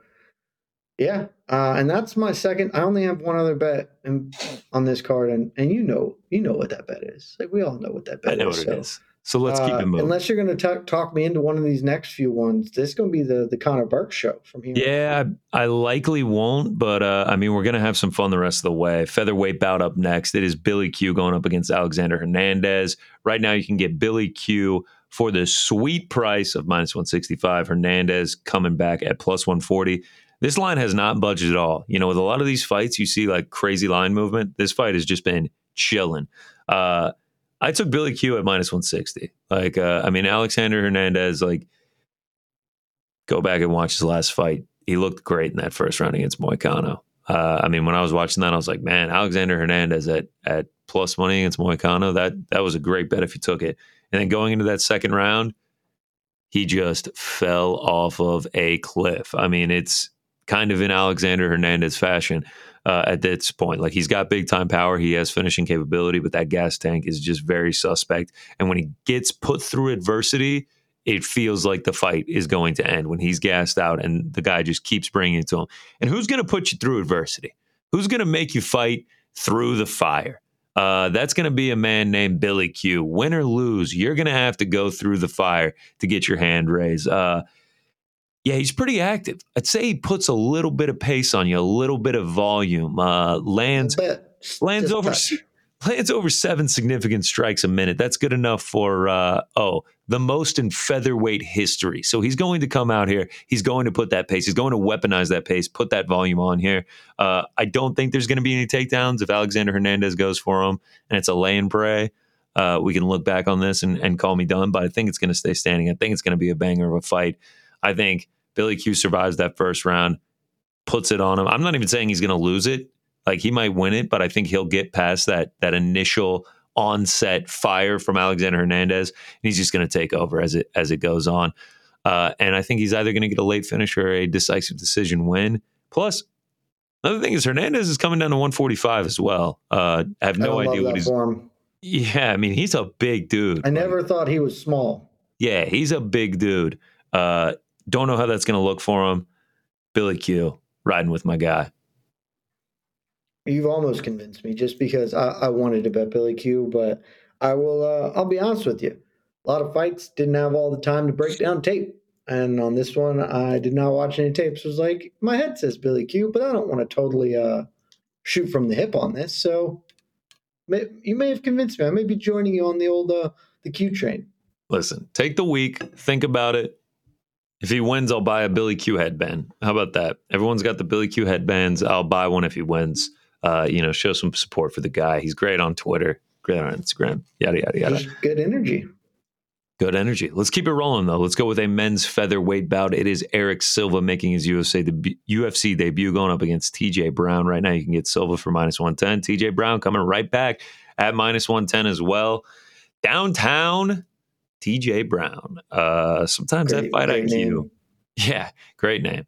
yeah, uh, and that's my second. I only have one other bet in, on this card, and and you know you know what that bet is. Like we all know what that bet is. I know is, what so. it is. So let's keep it uh, moving. Unless you're going to talk me into one of these next few ones, this is going to be the the Connor Burke show from here. Yeah, I, I likely won't, but uh, I mean, we're going to have some fun the rest of the way. Featherweight bout up next. It is Billy Q going up against Alexander Hernandez. Right now, you can get Billy Q for the sweet price of minus 165. Hernandez coming back at plus 140. This line has not budged at all. You know, with a lot of these fights, you see like crazy line movement. This fight has just been chilling. Uh, I took Billy Q at minus 160. Like, uh, I mean, Alexander Hernandez, like, go back and watch his last fight. He looked great in that first round against Moicano. Uh, I mean, when I was watching that, I was like, man, Alexander Hernandez at at plus money against Moicano, that that was a great bet if you took it. And then going into that second round, he just fell off of a cliff. I mean, it's kind of in Alexander Hernandez fashion uh, at this point. Like he's got big time power, he has finishing capability, but that gas tank is just very suspect. And when he gets put through adversity, it feels like the fight is going to end when he's gassed out and the guy just keeps bringing it to him. And who's going to put you through adversity? Who's going to make you fight through the fire? Uh, that's going to be a man named Billy Q. Win or lose, you're going to have to go through the fire to get your hand raised. Uh, yeah, he's pretty active. I'd say he puts a little bit of pace on you, a little bit of volume. Uh, lands lands Just over touch. lands over seven significant strikes a minute. That's good enough for uh, oh the most in featherweight history. So he's going to come out here. He's going to put that pace. He's going to weaponize that pace. Put that volume on here. Uh, I don't think there's going to be any takedowns if Alexander Hernandez goes for him and it's a lay and pray. Uh, we can look back on this and, and call me done, but I think it's going to stay standing. I think it's going to be a banger of a fight. I think Billy Q survives that first round, puts it on him. I'm not even saying he's going to lose it. Like he might win it, but I think he'll get past that that initial onset fire from Alexander Hernandez, and he's just going to take over as it as it goes on. Uh, and I think he's either going to get a late finish or a decisive decision win. Plus, another thing is Hernandez is coming down to 145 as well. Uh, I have no I idea what he's. Form. Yeah, I mean he's a big dude. I never thought he was small. Yeah, he's a big dude. Uh, don't know how that's going to look for him. Billy Q riding with my guy. You've almost convinced me just because I, I wanted to bet Billy Q, but I will. Uh, I'll be honest with you. A lot of fights didn't have all the time to break down tape, and on this one, I did not watch any tapes. It was like my head says Billy Q, but I don't want to totally uh, shoot from the hip on this. So may, you may have convinced me. I may be joining you on the old uh, the Q train. Listen, take the week, think about it, If he wins, I'll buy a Billy Q headband. How about that? Everyone's got the Billy Q headbands. I'll buy one if he wins. Uh, you know, show some support for the guy. He's great on Twitter, great on Instagram, yada yada yada. Good energy. Good energy. Let's keep it rolling though. Let's go with a men's featherweight bout. It is Eric Silva making his UFC the UFC debut, going up against TJ Brown. Right now, you can get Silva for minus one ten. TJ Brown coming right back at minus one ten as well. Downtown TJ Brown. Uh, sometimes great, that fight IQ, name. yeah, great name.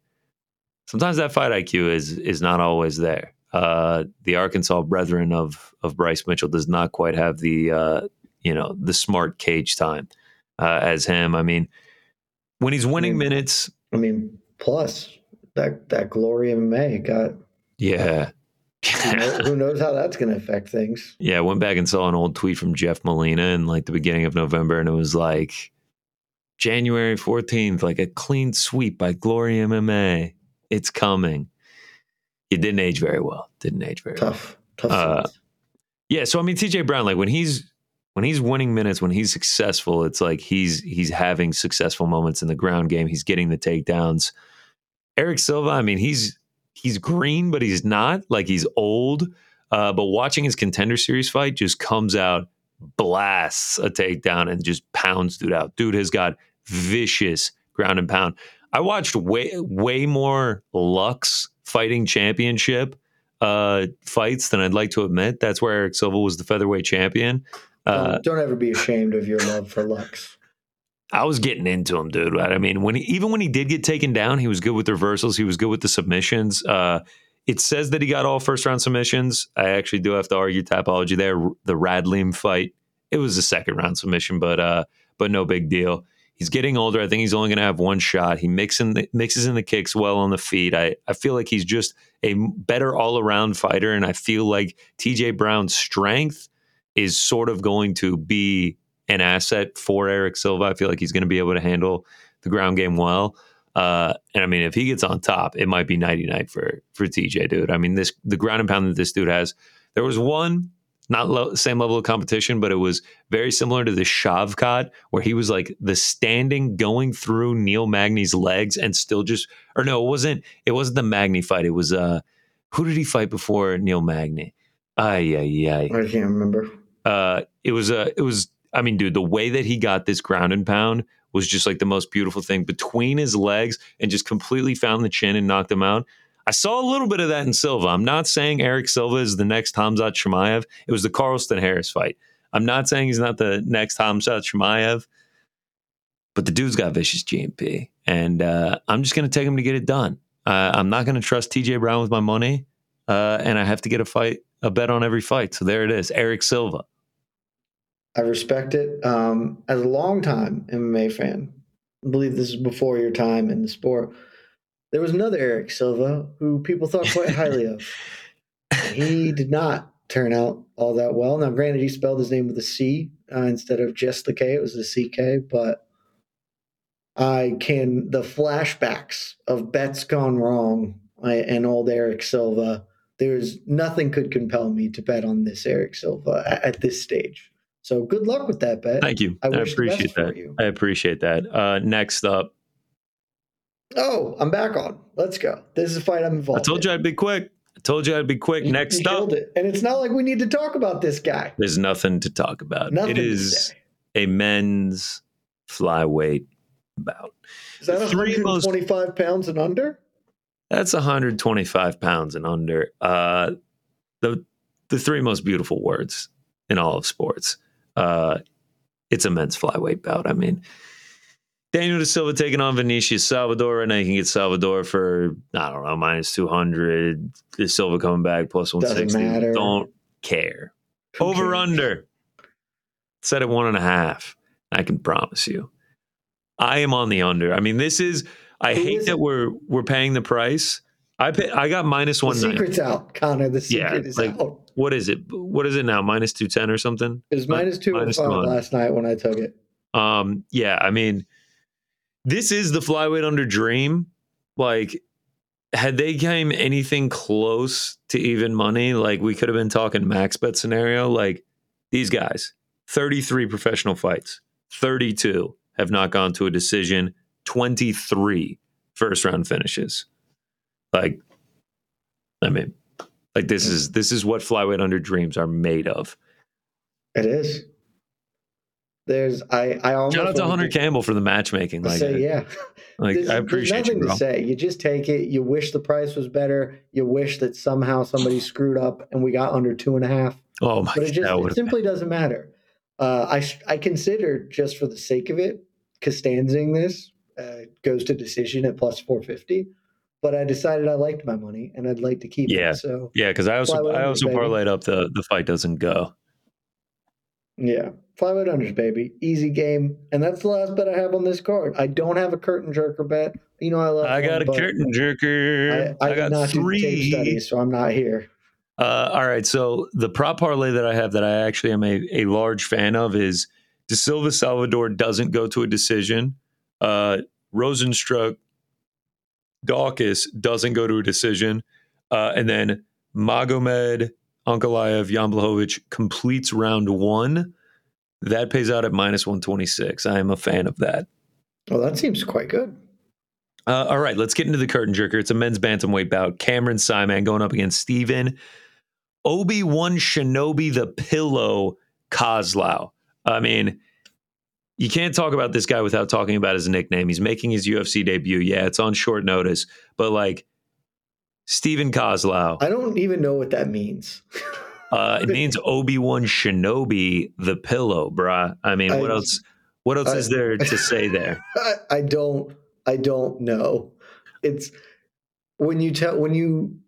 Sometimes that fight IQ is is not always there. Uh, the Arkansas brethren of of Bryce Mitchell does not quite have the uh, you know the smart cage time uh, as him. I mean, when he's winning I mean, minutes, I mean, plus that that Glory MMA got yeah. Who knows how that's going to affect things? Yeah, I went back and saw an old tweet from Jeff Molina in like the beginning of November, and it was like January 14th, like a clean sweep by Glory MMA. It's coming. It didn't age very well. Didn't age very tough. Well. Tough. Uh, yeah, so I mean, TJ Brown, like when he's when he's winning minutes, when he's successful, it's like he's he's having successful moments in the ground game. He's getting the takedowns. Eric Silva, I mean, he's he's green, but he's not. Like he's old. Uh, but watching his contender series fight just comes out, blasts a takedown, and just pounds dude out. Dude has got vicious ground and pound. I watched way way more Lux fighting championship uh, fights than I'd like to admit. That's where Eric Silva was the featherweight champion. Uh, don't, don't, ever be ashamed of your love for Lux. I was getting into him, dude. Right? I mean, when he, even when he did get taken down, he was good with reversals. He was good with the submissions. Uh, it says that he got all first round submissions. I actually do have to argue Tapology there. The Radleem fight, it was a second round submission, but uh, but no big deal. He's getting older. I think he's only going to have one shot. He mixing the, mixes in the kicks well on the feet. I, I feel like he's just a better all around fighter, and I feel like TJ Brown's strength is sort of going to be an asset for Eric Silva. I feel like he's going to be able to handle the ground game well. Uh, and I mean, if he gets on top, it might be nighty night for for TJ, dude. I mean, this the ground and pound that this dude has. There was one not lo- same level of competition, but it was very similar to the Shavkat, where he was like the standing going through Neil Magny's legs and still just, or no, it wasn't. It wasn't the Magny fight. It was uh, who did he fight before Neil Magny? Ay yeah, yeah. I can't remember uh, it was a, uh, it was. I mean, dude, the way that he got this ground and pound was just like the most beautiful thing between his legs and just completely found the chin and knocked him out. I saw a little bit of that in Silva. I'm not saying Eric Silva is the next Khamzat Chimaev. It was the Carlston Harris fight. I'm not saying he's not the next Khamzat Chimaev, but the dude's got vicious GMP, and uh, I'm just going to take him to get it done. Uh, I'm not going to trust TJ Brown with my money, uh, and I have to get a fight, a bet on every fight. So there it is, Eric Silva. I respect it. Um, as a long time MMA fan, I believe this is before your time in the sport. There was another Eric Silva who people thought quite highly of. He did not turn out all that well. Now, granted, he spelled his name with a C uh, instead of just the K; it was a CK. But I can the flashbacks of bets gone wrong I, and old Eric Silva. There's nothing could compel me to bet on this Eric Silva at, at this stage. So good luck with that bet. Thank you. I, I appreciate that. I appreciate that. Uh, next up. Oh, I'm back on. Let's go. This is a fight I'm involved. In. I told in. you I'd be quick. I told you I'd be quick. You, next you up. It. And it's not like we need to talk about this guy. There's nothing to talk about. Nothing it is a men's flyweight bout. Is that 125 most, pounds and under? That's 125 pounds and under. Uh, the the three most beautiful words in all of sports uh, it's a men's flyweight bout. I mean, Daniel De Silva taking on Vinicius Salvador. Right now, you can get Salvador for I don't know minus two hundred. De Silva coming back plus one sixty. Don't care. Who Over under. Set at one and a half. I can promise you. I am on the under. I mean, this is. I Who hate is that it? we're we're paying the price. I pay, I got minus one. The secret's out, Connor. The secret yeah, is like, out what is it? What is it now? Minus two ten or something? It was minus two minus last night when I took it. Um, yeah, I mean, this is the flyweight under dream. Like, had they came anything close to even money, like we could have been talking max bet scenario. Like these guys, thirty three professional fights, thirty two have not gone to a decision. 23 first round finishes. Like, I mean, like this is this is what flyweight under dreams are made of. It is. There's I I almost shout out to Hunter Campbell for the matchmaking. Like, say yeah, like there's, I appreciate nothing you, to say. You just take it. You wish the price was better. You wish that somehow somebody screwed up and we got under two and a half. Oh my But it just it simply doesn't matter. Uh, I I consider just for the sake of it, Costanzing this uh, goes to decision at plus four fifty. But I decided I liked my money and I'd like to keep Yeah. it. So Yeah, because I also I also baby. parlayed up the the fight doesn't go. Yeah, flyweight unders, baby, easy game, and that's the last bet I have on this card. I don't have a curtain jerker bet. You know I love. I got one, a curtain jerker. I, I, I, got not do three. studies, so I'm not here. Uh, all right, so the prop parlay that I have that I actually am a, a large fan of is De Silva Salvador doesn't go to a decision. Uh, Rozenstruik Dawkins doesn't go to a decision, uh, and then Magomed Ankalaev Jan Blachowicz completes round one. That pays out at minus one twenty six. I am a fan of that. Well, that seems quite good. Uh, all right, let's get into the curtain jerker. It's a men's bantamweight bout. Cameron Saaiman going up against Steven Obi Wan Shinobi the Pillow Koslow. I mean, you can't talk about this guy without talking about his nickname. He's making his UFC debut. Yeah, it's on short notice, but like Steven Koslow, I don't even know what that means. uh, it means Obi Wan Shinobi the Pillow, bruh. I mean, what I- else? What else I- is there to say there? I, I don't. I don't know. It's when you tell when you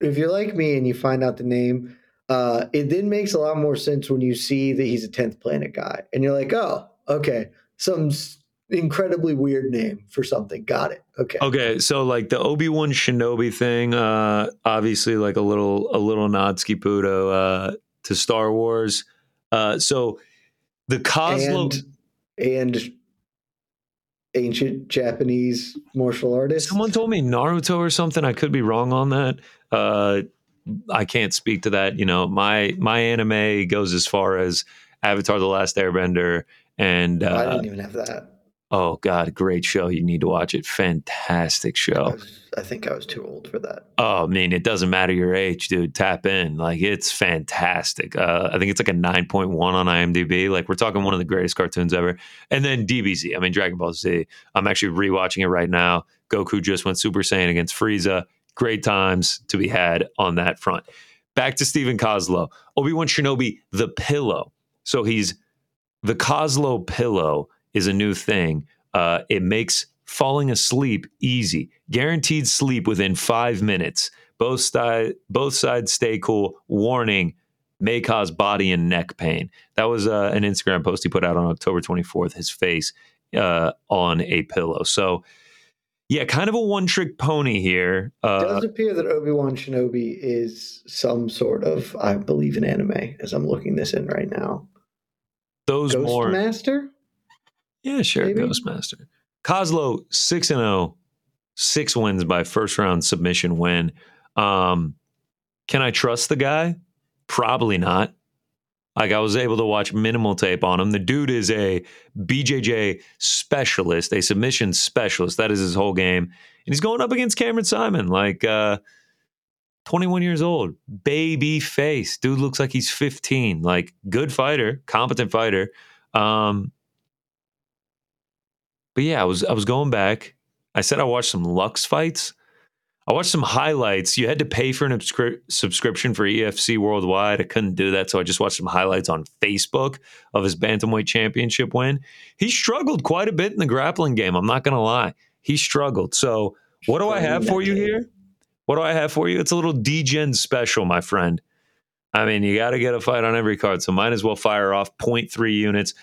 if you're like me and you find out the name. Uh, it then makes a lot more sense when you see that he's a tenth planet guy, and you're like, oh, okay, some incredibly weird name for something. Got it. Okay. Okay, so like the Obi Wan Shinobi thing, uh, obviously like a little a little Natsuki Pudo uh, to Star Wars. Uh, so the Cosmo and and ancient Japanese martial artist. someone told me Naruto or something. I could be wrong on that. Uh, I can't speak to that. You know, my my anime goes as far as Avatar: The Last Airbender and I uh, didn't even have that. oh god, great show. You need to watch it. Fantastic I, show. was, I think I was too old for that. Oh, I mean, it doesn't matter your age, dude. Tap in. Like, it's fantastic. Uh, I think it's like a 9.1 on IMDb. Like, we're talking one of the greatest cartoons ever. And then DBZ. I mean, Dragon Ball Z. I'm actually rewatching it right now. Goku just went Super Saiyan against Frieza. Great times to be had on that front. Back to Stephen Koslow. Obi Wan Shinobi, the pillow. So he's the Koslow pillow is a new thing. Uh, it makes falling asleep easy, guaranteed sleep within five minutes. Both side, both sides stay cool. Warning: may cause body and neck pain. That was uh, an Instagram post he put out on October 24th. His face uh, on a pillow. So, yeah, kind of a one-trick pony here. It Uh, does appear that Obi Wan Shinobi is some sort of, I believe, an anime. As I'm looking this in right now, those Ghost more, Master. yeah, sure, maybe? Ghostmaster. Koslow six and zero, six wins by first round submission win. Um, can I trust the guy? Probably not. Like I was able to watch minimal tape on him. The dude is a BJJ specialist, a submission specialist. That is his whole game, and he's going up against Cameron Saaiman, like uh, 21 years old, baby face. Dude looks like he's 15. Like good fighter, competent fighter. Um, but yeah, I was I was going back. I said I watched some Lux fights. I watched some highlights. You had to pay for an obscri- subscription for EFC Worldwide. I couldn't do that, so I just watched some highlights on Facebook of his bantamweight championship win. He struggled quite a bit in the grappling game. I'm not going to lie. He struggled. So, what do I have for you here? What do I have for you? It's a little DGen special, my friend. I mean, you got to get a fight on every card, so might as well fire off 0.3 units.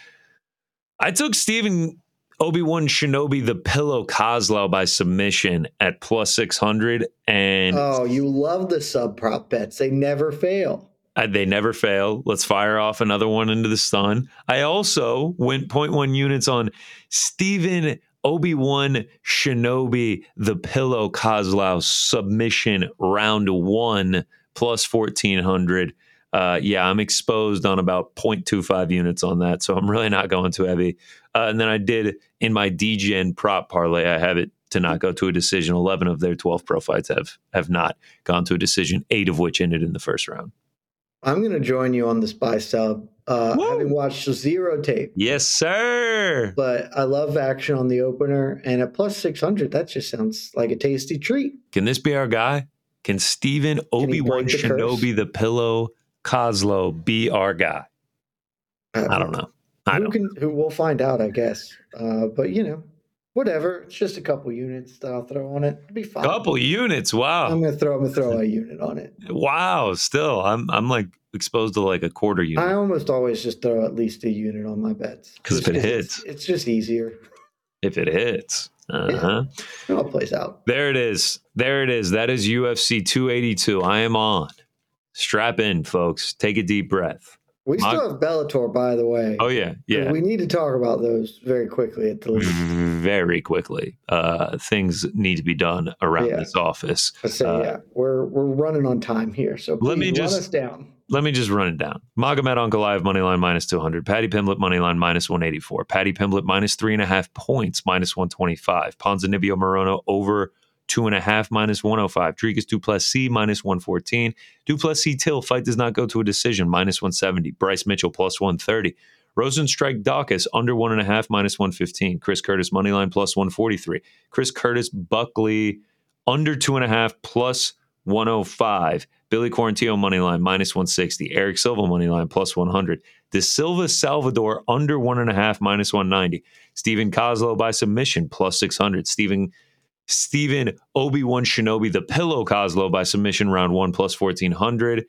I took Steven Obi Wan Shinobi the Pillow Koslow by submission at plus 600, and Oh, you love the sub prop bets. They never fail. uh, they never fail. Let's fire off another one into the sun. I also went 0.1 units on Steven Obi Wan Shinobi the Pillow Koslow submission round one plus 1400. uh, yeah, I'm exposed on about 0.25 units on that. So I'm really not going too heavy. Uh, and then I did in my DGen prop parlay, I have it to not go to a decision. 11 of their 12 pro fights have, have not gone to a decision, eight of which ended in the first round. I'm going to join you on this buy sub. Uh, having watched zero tape. Yes, sir. But I love action on the opener. And at plus 600, that just sounds like a tasty treat. Can this be our guy? Can Stephen Obi Wan Shinobi the Pillow Koslow be our guy? Uh, I don't know. I who don't. can? Who we'll find out, I guess. Uh, but you know, whatever. It's just a couple units that I'll throw on it. It'll be fine. Couple units. Wow. I'm gonna throw. I'm gonna throw a unit on it. Wow. Still, I'm. I'm like exposed to like a quarter unit. I almost always just throw at least a unit on my bets because if it hits, it's, it's, just easier. If it hits. Uh-huh. Yeah, it all plays out. There it is. There it is. That is UFC 282. I am on. Strap in, folks. Take a deep breath. We still have Bellator, by the way. Oh yeah, yeah. We need to talk about those very quickly at the least. Very quickly. Uh, things need to be done around yeah. this office. I say, uh, yeah, we're we're running on time here, so let me just us down. Let me just run it down. Magomed Ankalaev money line minus two hundred. Paddy Pimblett money line minus one eighty four. Paddy Pimblett minus three and a half points minus one twenty five. Ponzinibbio Morono over two and a half minus 105. Dricus Du Plessis minus 114. Du Plessis Till fight does not go to a decision minus 170. Bryce Mitchell plus 130. Rozenstruik Daukaus under one and a half minus 115. Chris Curtis moneyline plus 143. Chris Curtis Buckley under two and a half plus 105. Billy Quarantillo moneyline minus 160. Eric Silva moneyline plus 100. De Silva Salvador under one and a half minus 190. Stephen Koslow by submission plus 600. Stephen Stephen Obi Wan Shinobi, the Pillow Koslow by submission round one plus 1400.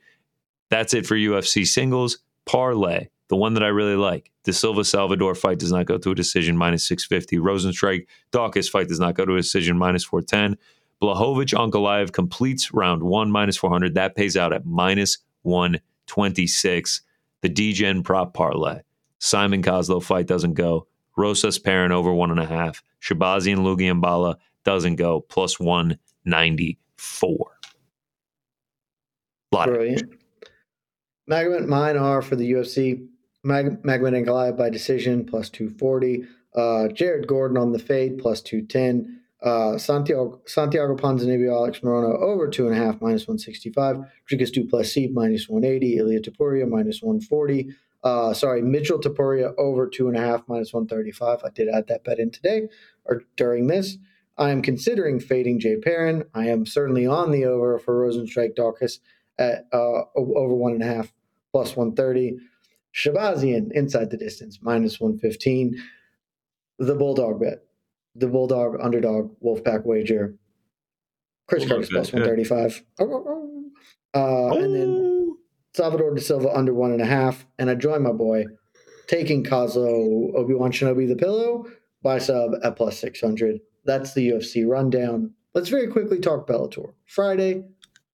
That's it for UFC singles. Parlay, the one that I really like. The Silva Salvador fight does not go to a decision, minus 650. Rozenstruik Daukaus fight does not go to a decision, minus 410. Blachowicz Ankalaev completes round one, minus 400. That pays out at minus 126. The DGen prop parlay. Saaiman Koslow fight doesn't go. Rosas Perrin over one and a half. Shabazi and Lungiambula doesn't go plus 194. Brilliant. Magomed, mine are for the UFC. Mag- Magomed Goliath by decision plus 240. Uh, Jared Gordon on the fade plus 210. Uh, Santiago, Santiago Ponzinibbio, Alex Morono over two and a half minus 165. Dricus Du Plessis minus 180. Ilia Topuria minus 140. Uh, sorry, Mitchell Topuria over two and a half minus 135. I did add that bet in today or during this. I am considering fading Jay Perrin. I am certainly on the over for Rozenstruik Daukaus at uh, over one and a half plus 130. Shahbazyan inside the distance minus 115. The Bulldog bet. The Bulldog underdog Wolfpack wager. Chris Bulldog Curtis plus 135. Uh, oh. And then Salvador de Silva under one and a half. And I join my boy taking Kazo Obi Wan Shinobi the pillow by sub at plus 600 that's the UFC rundown. Let's very quickly talk Bellator. Friday,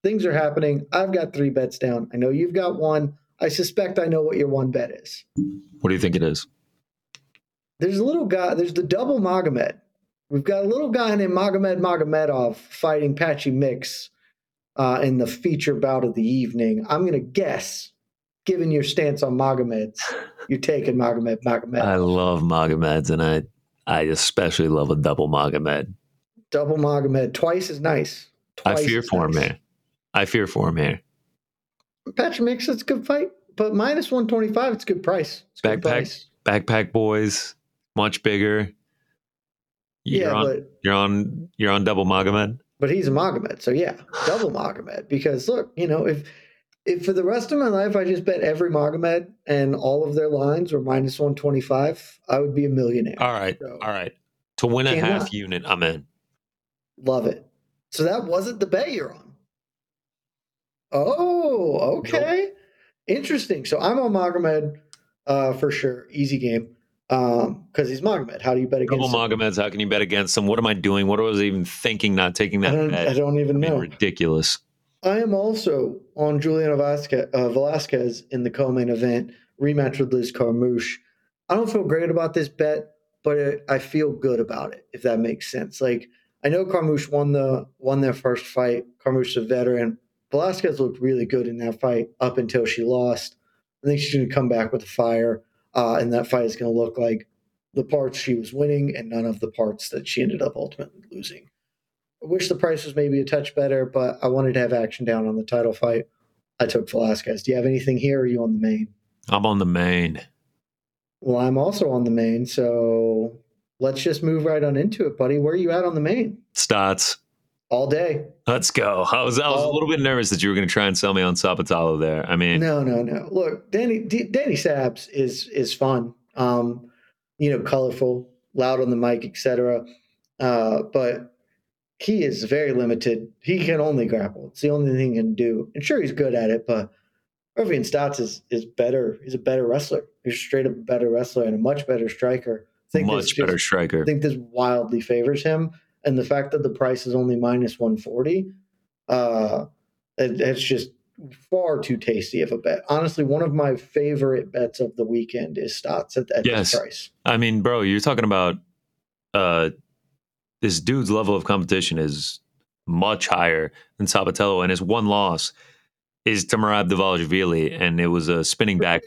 things are happening. I've got three bets down. I know you've got one. I suspect I know what your one bet is. What do you think it is? There's a little guy, there's the double Magomed. We've got a little guy named Magomed Magomedov fighting Patchy Mix uh, in the feature bout of the evening. I'm going to guess, given your stance on Magomeds, you're taking Magomed Magomed. I love Magomeds, and I I especially love a double Magomed. Double Magomed, twice as nice. Twice I fear for nice. him here. I fear for him here. Patrick Mix, it's a good fight, but minus 125, it's a good price. It's backpack, good price. backpack boys, much bigger. You're yeah, on, but you're on you're on double Magomed. But he's a Magomed, so yeah, double Magomed. Because look, you know, if if for the rest of my life I just bet every Magomed and all of their lines were minus 125, I would be a millionaire. All right. So, all right. To win a half not. unit, I'm in. Love it. So that wasn't the bet you're on. Oh, okay. Nope. Interesting. So I'm on Magomed uh, for sure. Easy game. Um, because he's Magomed. How do you bet against Double Magomeds, how can you bet against him? What am I doing? What was I even thinking not taking that I don't, bet? I don't even I mean, know. Ridiculous. I am also on Juliana Vasquez, uh, Velasquez in the co-main event rematch with Liz Carmouche. I don't feel great about this bet, but it, I feel good about it. If that makes sense. Like I know Carmouche won the won their first fight. Carmouche's a veteran, Velasquez looked really good in that fight up until she lost. I think she's going to come back with a fire, uh, and that fight is going to look like the parts she was winning and none of the parts that she ended up ultimately losing. I wish the price was maybe a touch better, but I wanted to have action down on the title fight. I took Velasquez. Do you have anything here? Are you on the main? I'm on the main. Well, I'm also on the main, so let's just move right on into it, buddy. Where are you at on the main? Starts all day. Let's go. I was I was all, a little bit nervous that you were going to try and sell me on Sabatello there. I mean, no, no, no. Look, Danny D, Danny Sabs is is fun. Um, you know, colorful, loud on the mic, etc. Uh, but he is very limited. He can only grapple. It's the only thing he can do. And sure, he's good at it, but Raufeon Stotts is is better. He's a better wrestler. He's straight up a better wrestler and a much better striker. I think much better just, striker. I think this wildly favors him, and the fact that the price is only minus one forty, uh, it, it's just far too tasty of a bet. Honestly, one of my favorite bets of the weekend is Stotts at, at yes. this price. I mean, bro, you're talking about uh, this dude's level of competition is much higher than Sabatello, and his one loss is to Merab Dvalishvili, and it was a spinning back.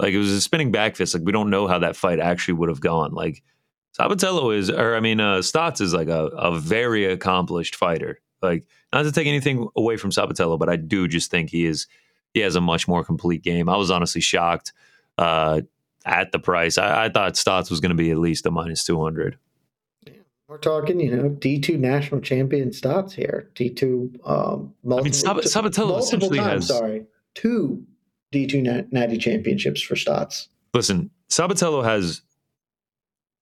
Like it was a spinning back fist. Like we don't know how that fight actually would have gone. Like Sabatello is, or I mean, uh, Stots is like a, a very accomplished fighter. Like not to take anything away from Sabatello, but I do just think he is he has a much more complete game. I was honestly shocked uh, at the price. I, I thought Stots was going to be at least a minus two hundred. We're talking, you know, D two national champion Stots here. D two, um, multiple, I mean, Sab- Sabatello essentially times, has sorry two D two natty championships for Stots. Listen, Sabatello has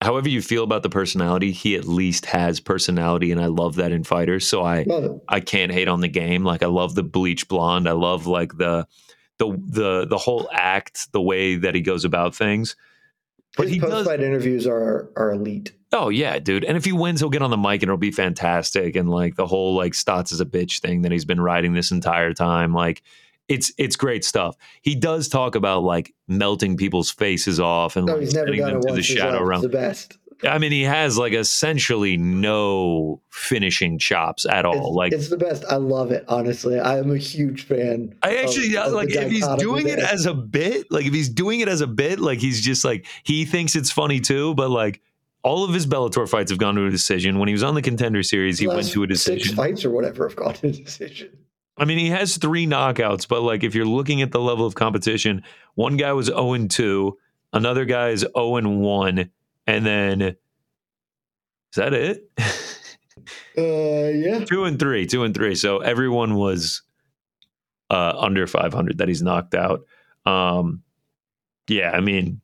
however you feel about the personality, he at least has personality, and I love that in fighters. So I I can't hate on the game. Like I love the bleach blonde. I love like the the the the whole act, the way that he goes about things. But His he post fight interviews are are elite. Oh yeah, dude. And if he wins, he'll get on the mic and it'll be fantastic. And like the whole like Stots is a bitch thing that he's been riding this entire time, like it's it's great stuff. He does talk about like melting people's faces off and no, like sending them to the shadow realm. The best. I mean, he has like essentially no finishing chops at all. It's, like it's the best. I love it. Honestly, I am a huge fan. I actually of, of like if he's doing it as a bit, like if he's doing it as a bit, like he's just like he thinks it's funny too, but like all of his Bellator fights have gone to a decision. When he was on the contender series, he went to a decision. Six fights or whatever have gone to a decision. I mean, he has three knockouts, but like if you're looking at the level of competition, one guy was 0 and 2, another guy is 0 and 1, and then is that it? uh yeah. 2 and 3, 2 and 3. So everyone was uh under 500 that he's knocked out. Um yeah, I mean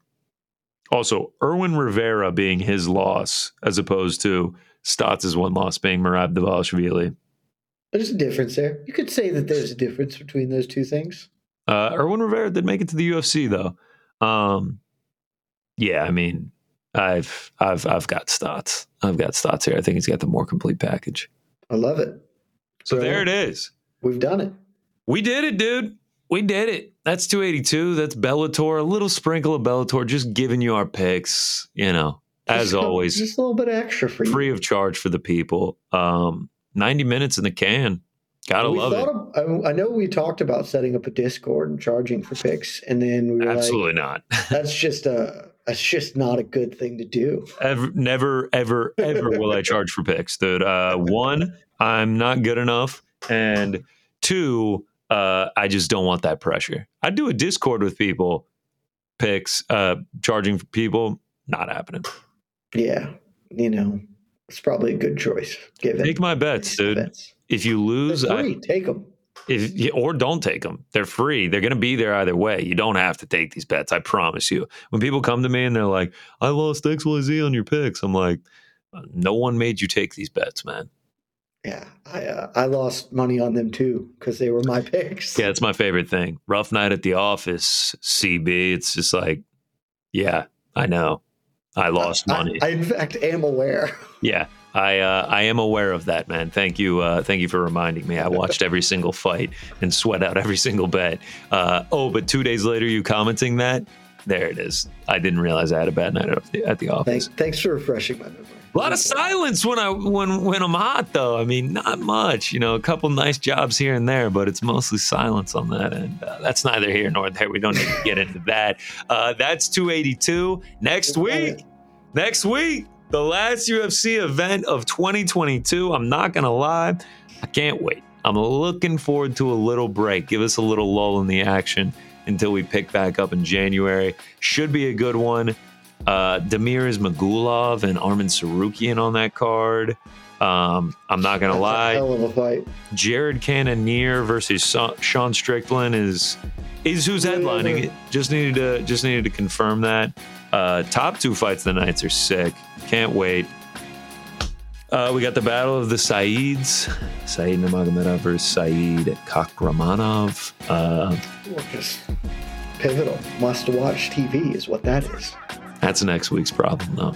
also Irwin Rivera being his loss as opposed to Stots' one loss being Merab Dvalishvili. There's a difference there. You could say that there's a difference between those two things. Uh, Irwin Rivera did make it to the UFC though. Um, yeah, I mean, I've I've I've got Stots. I've got Stots here. I think he's got the more complete package. I love it. So, so there it is. We've done it. We did it, dude. We did it. That's 282. That's Bellator. A little sprinkle of Bellator, just giving you our picks. You know, as just always, just a little bit extra for you. Free of charge for the people. Um, 90 minutes in the can. Gotta we love it. Of, I know we talked about setting up a Discord and charging for picks, and then we were absolutely like, not. that's just a that's just not a good thing to do. Ever, never, ever, ever will I charge for picks, dude. Uh, one, I'm not good enough, and two, uh, I just don't want that pressure. I do a Discord with people, picks, uh, charging for people, not happening. Yeah, you know, it's probably a good choice. Given take my bets, dude. Bets. If you lose, I, take them. If or don't take them, they're free. They're going to be there either way. You don't have to take these bets. I promise you. When people come to me and they're like, "I lost X Y Z on your picks," I'm like, "No one made you take these bets, man." Yeah, I uh, I lost money on them too because they were my picks. Yeah, it's my favorite thing. Rough night at the office, CB. It's just like, yeah, I know. I lost money. I, I, in fact am aware. Yeah, I uh, I am aware of that, man. Thank you, uh, thank you for reminding me. I watched every single fight and sweat out every single bet. Uh, oh, but two days later, you commenting that? There it is. I didn't realize I had a bad night at the, at the office. Thanks, thanks for refreshing my memory. A lot of silence when I when when I'm hot though. I mean, not much. You know, a couple nice jobs here and there, but it's mostly silence on that end. Uh, that's neither here nor there. We don't need to get into that. Uh, that's 282 next week. Next week, the last UFC event of 2022. I'm not gonna lie, I can't wait. I'm looking forward to a little break. Give us a little lull in the action until we pick back up in January. Should be a good one. Uh, Ismagulov and Arman Tsarukyan on that card. Um, I'm not gonna That's lie. A hell of a fight. Jared Cannonier versus Sa- Sean Strickland is is who's headlining it. Just needed to just needed to confirm that. Uh, top two fights of the nights are sick. Can't wait. Uh, we got the battle of the Saids. Said Nurmagomedov versus Saeed Kakhramonov. Uh, just pivotal, must-watch TV is what that is. That's next week's problem, though.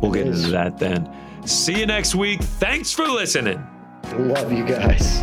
We'll get into that then. See you next week. Thanks for listening. Love you guys.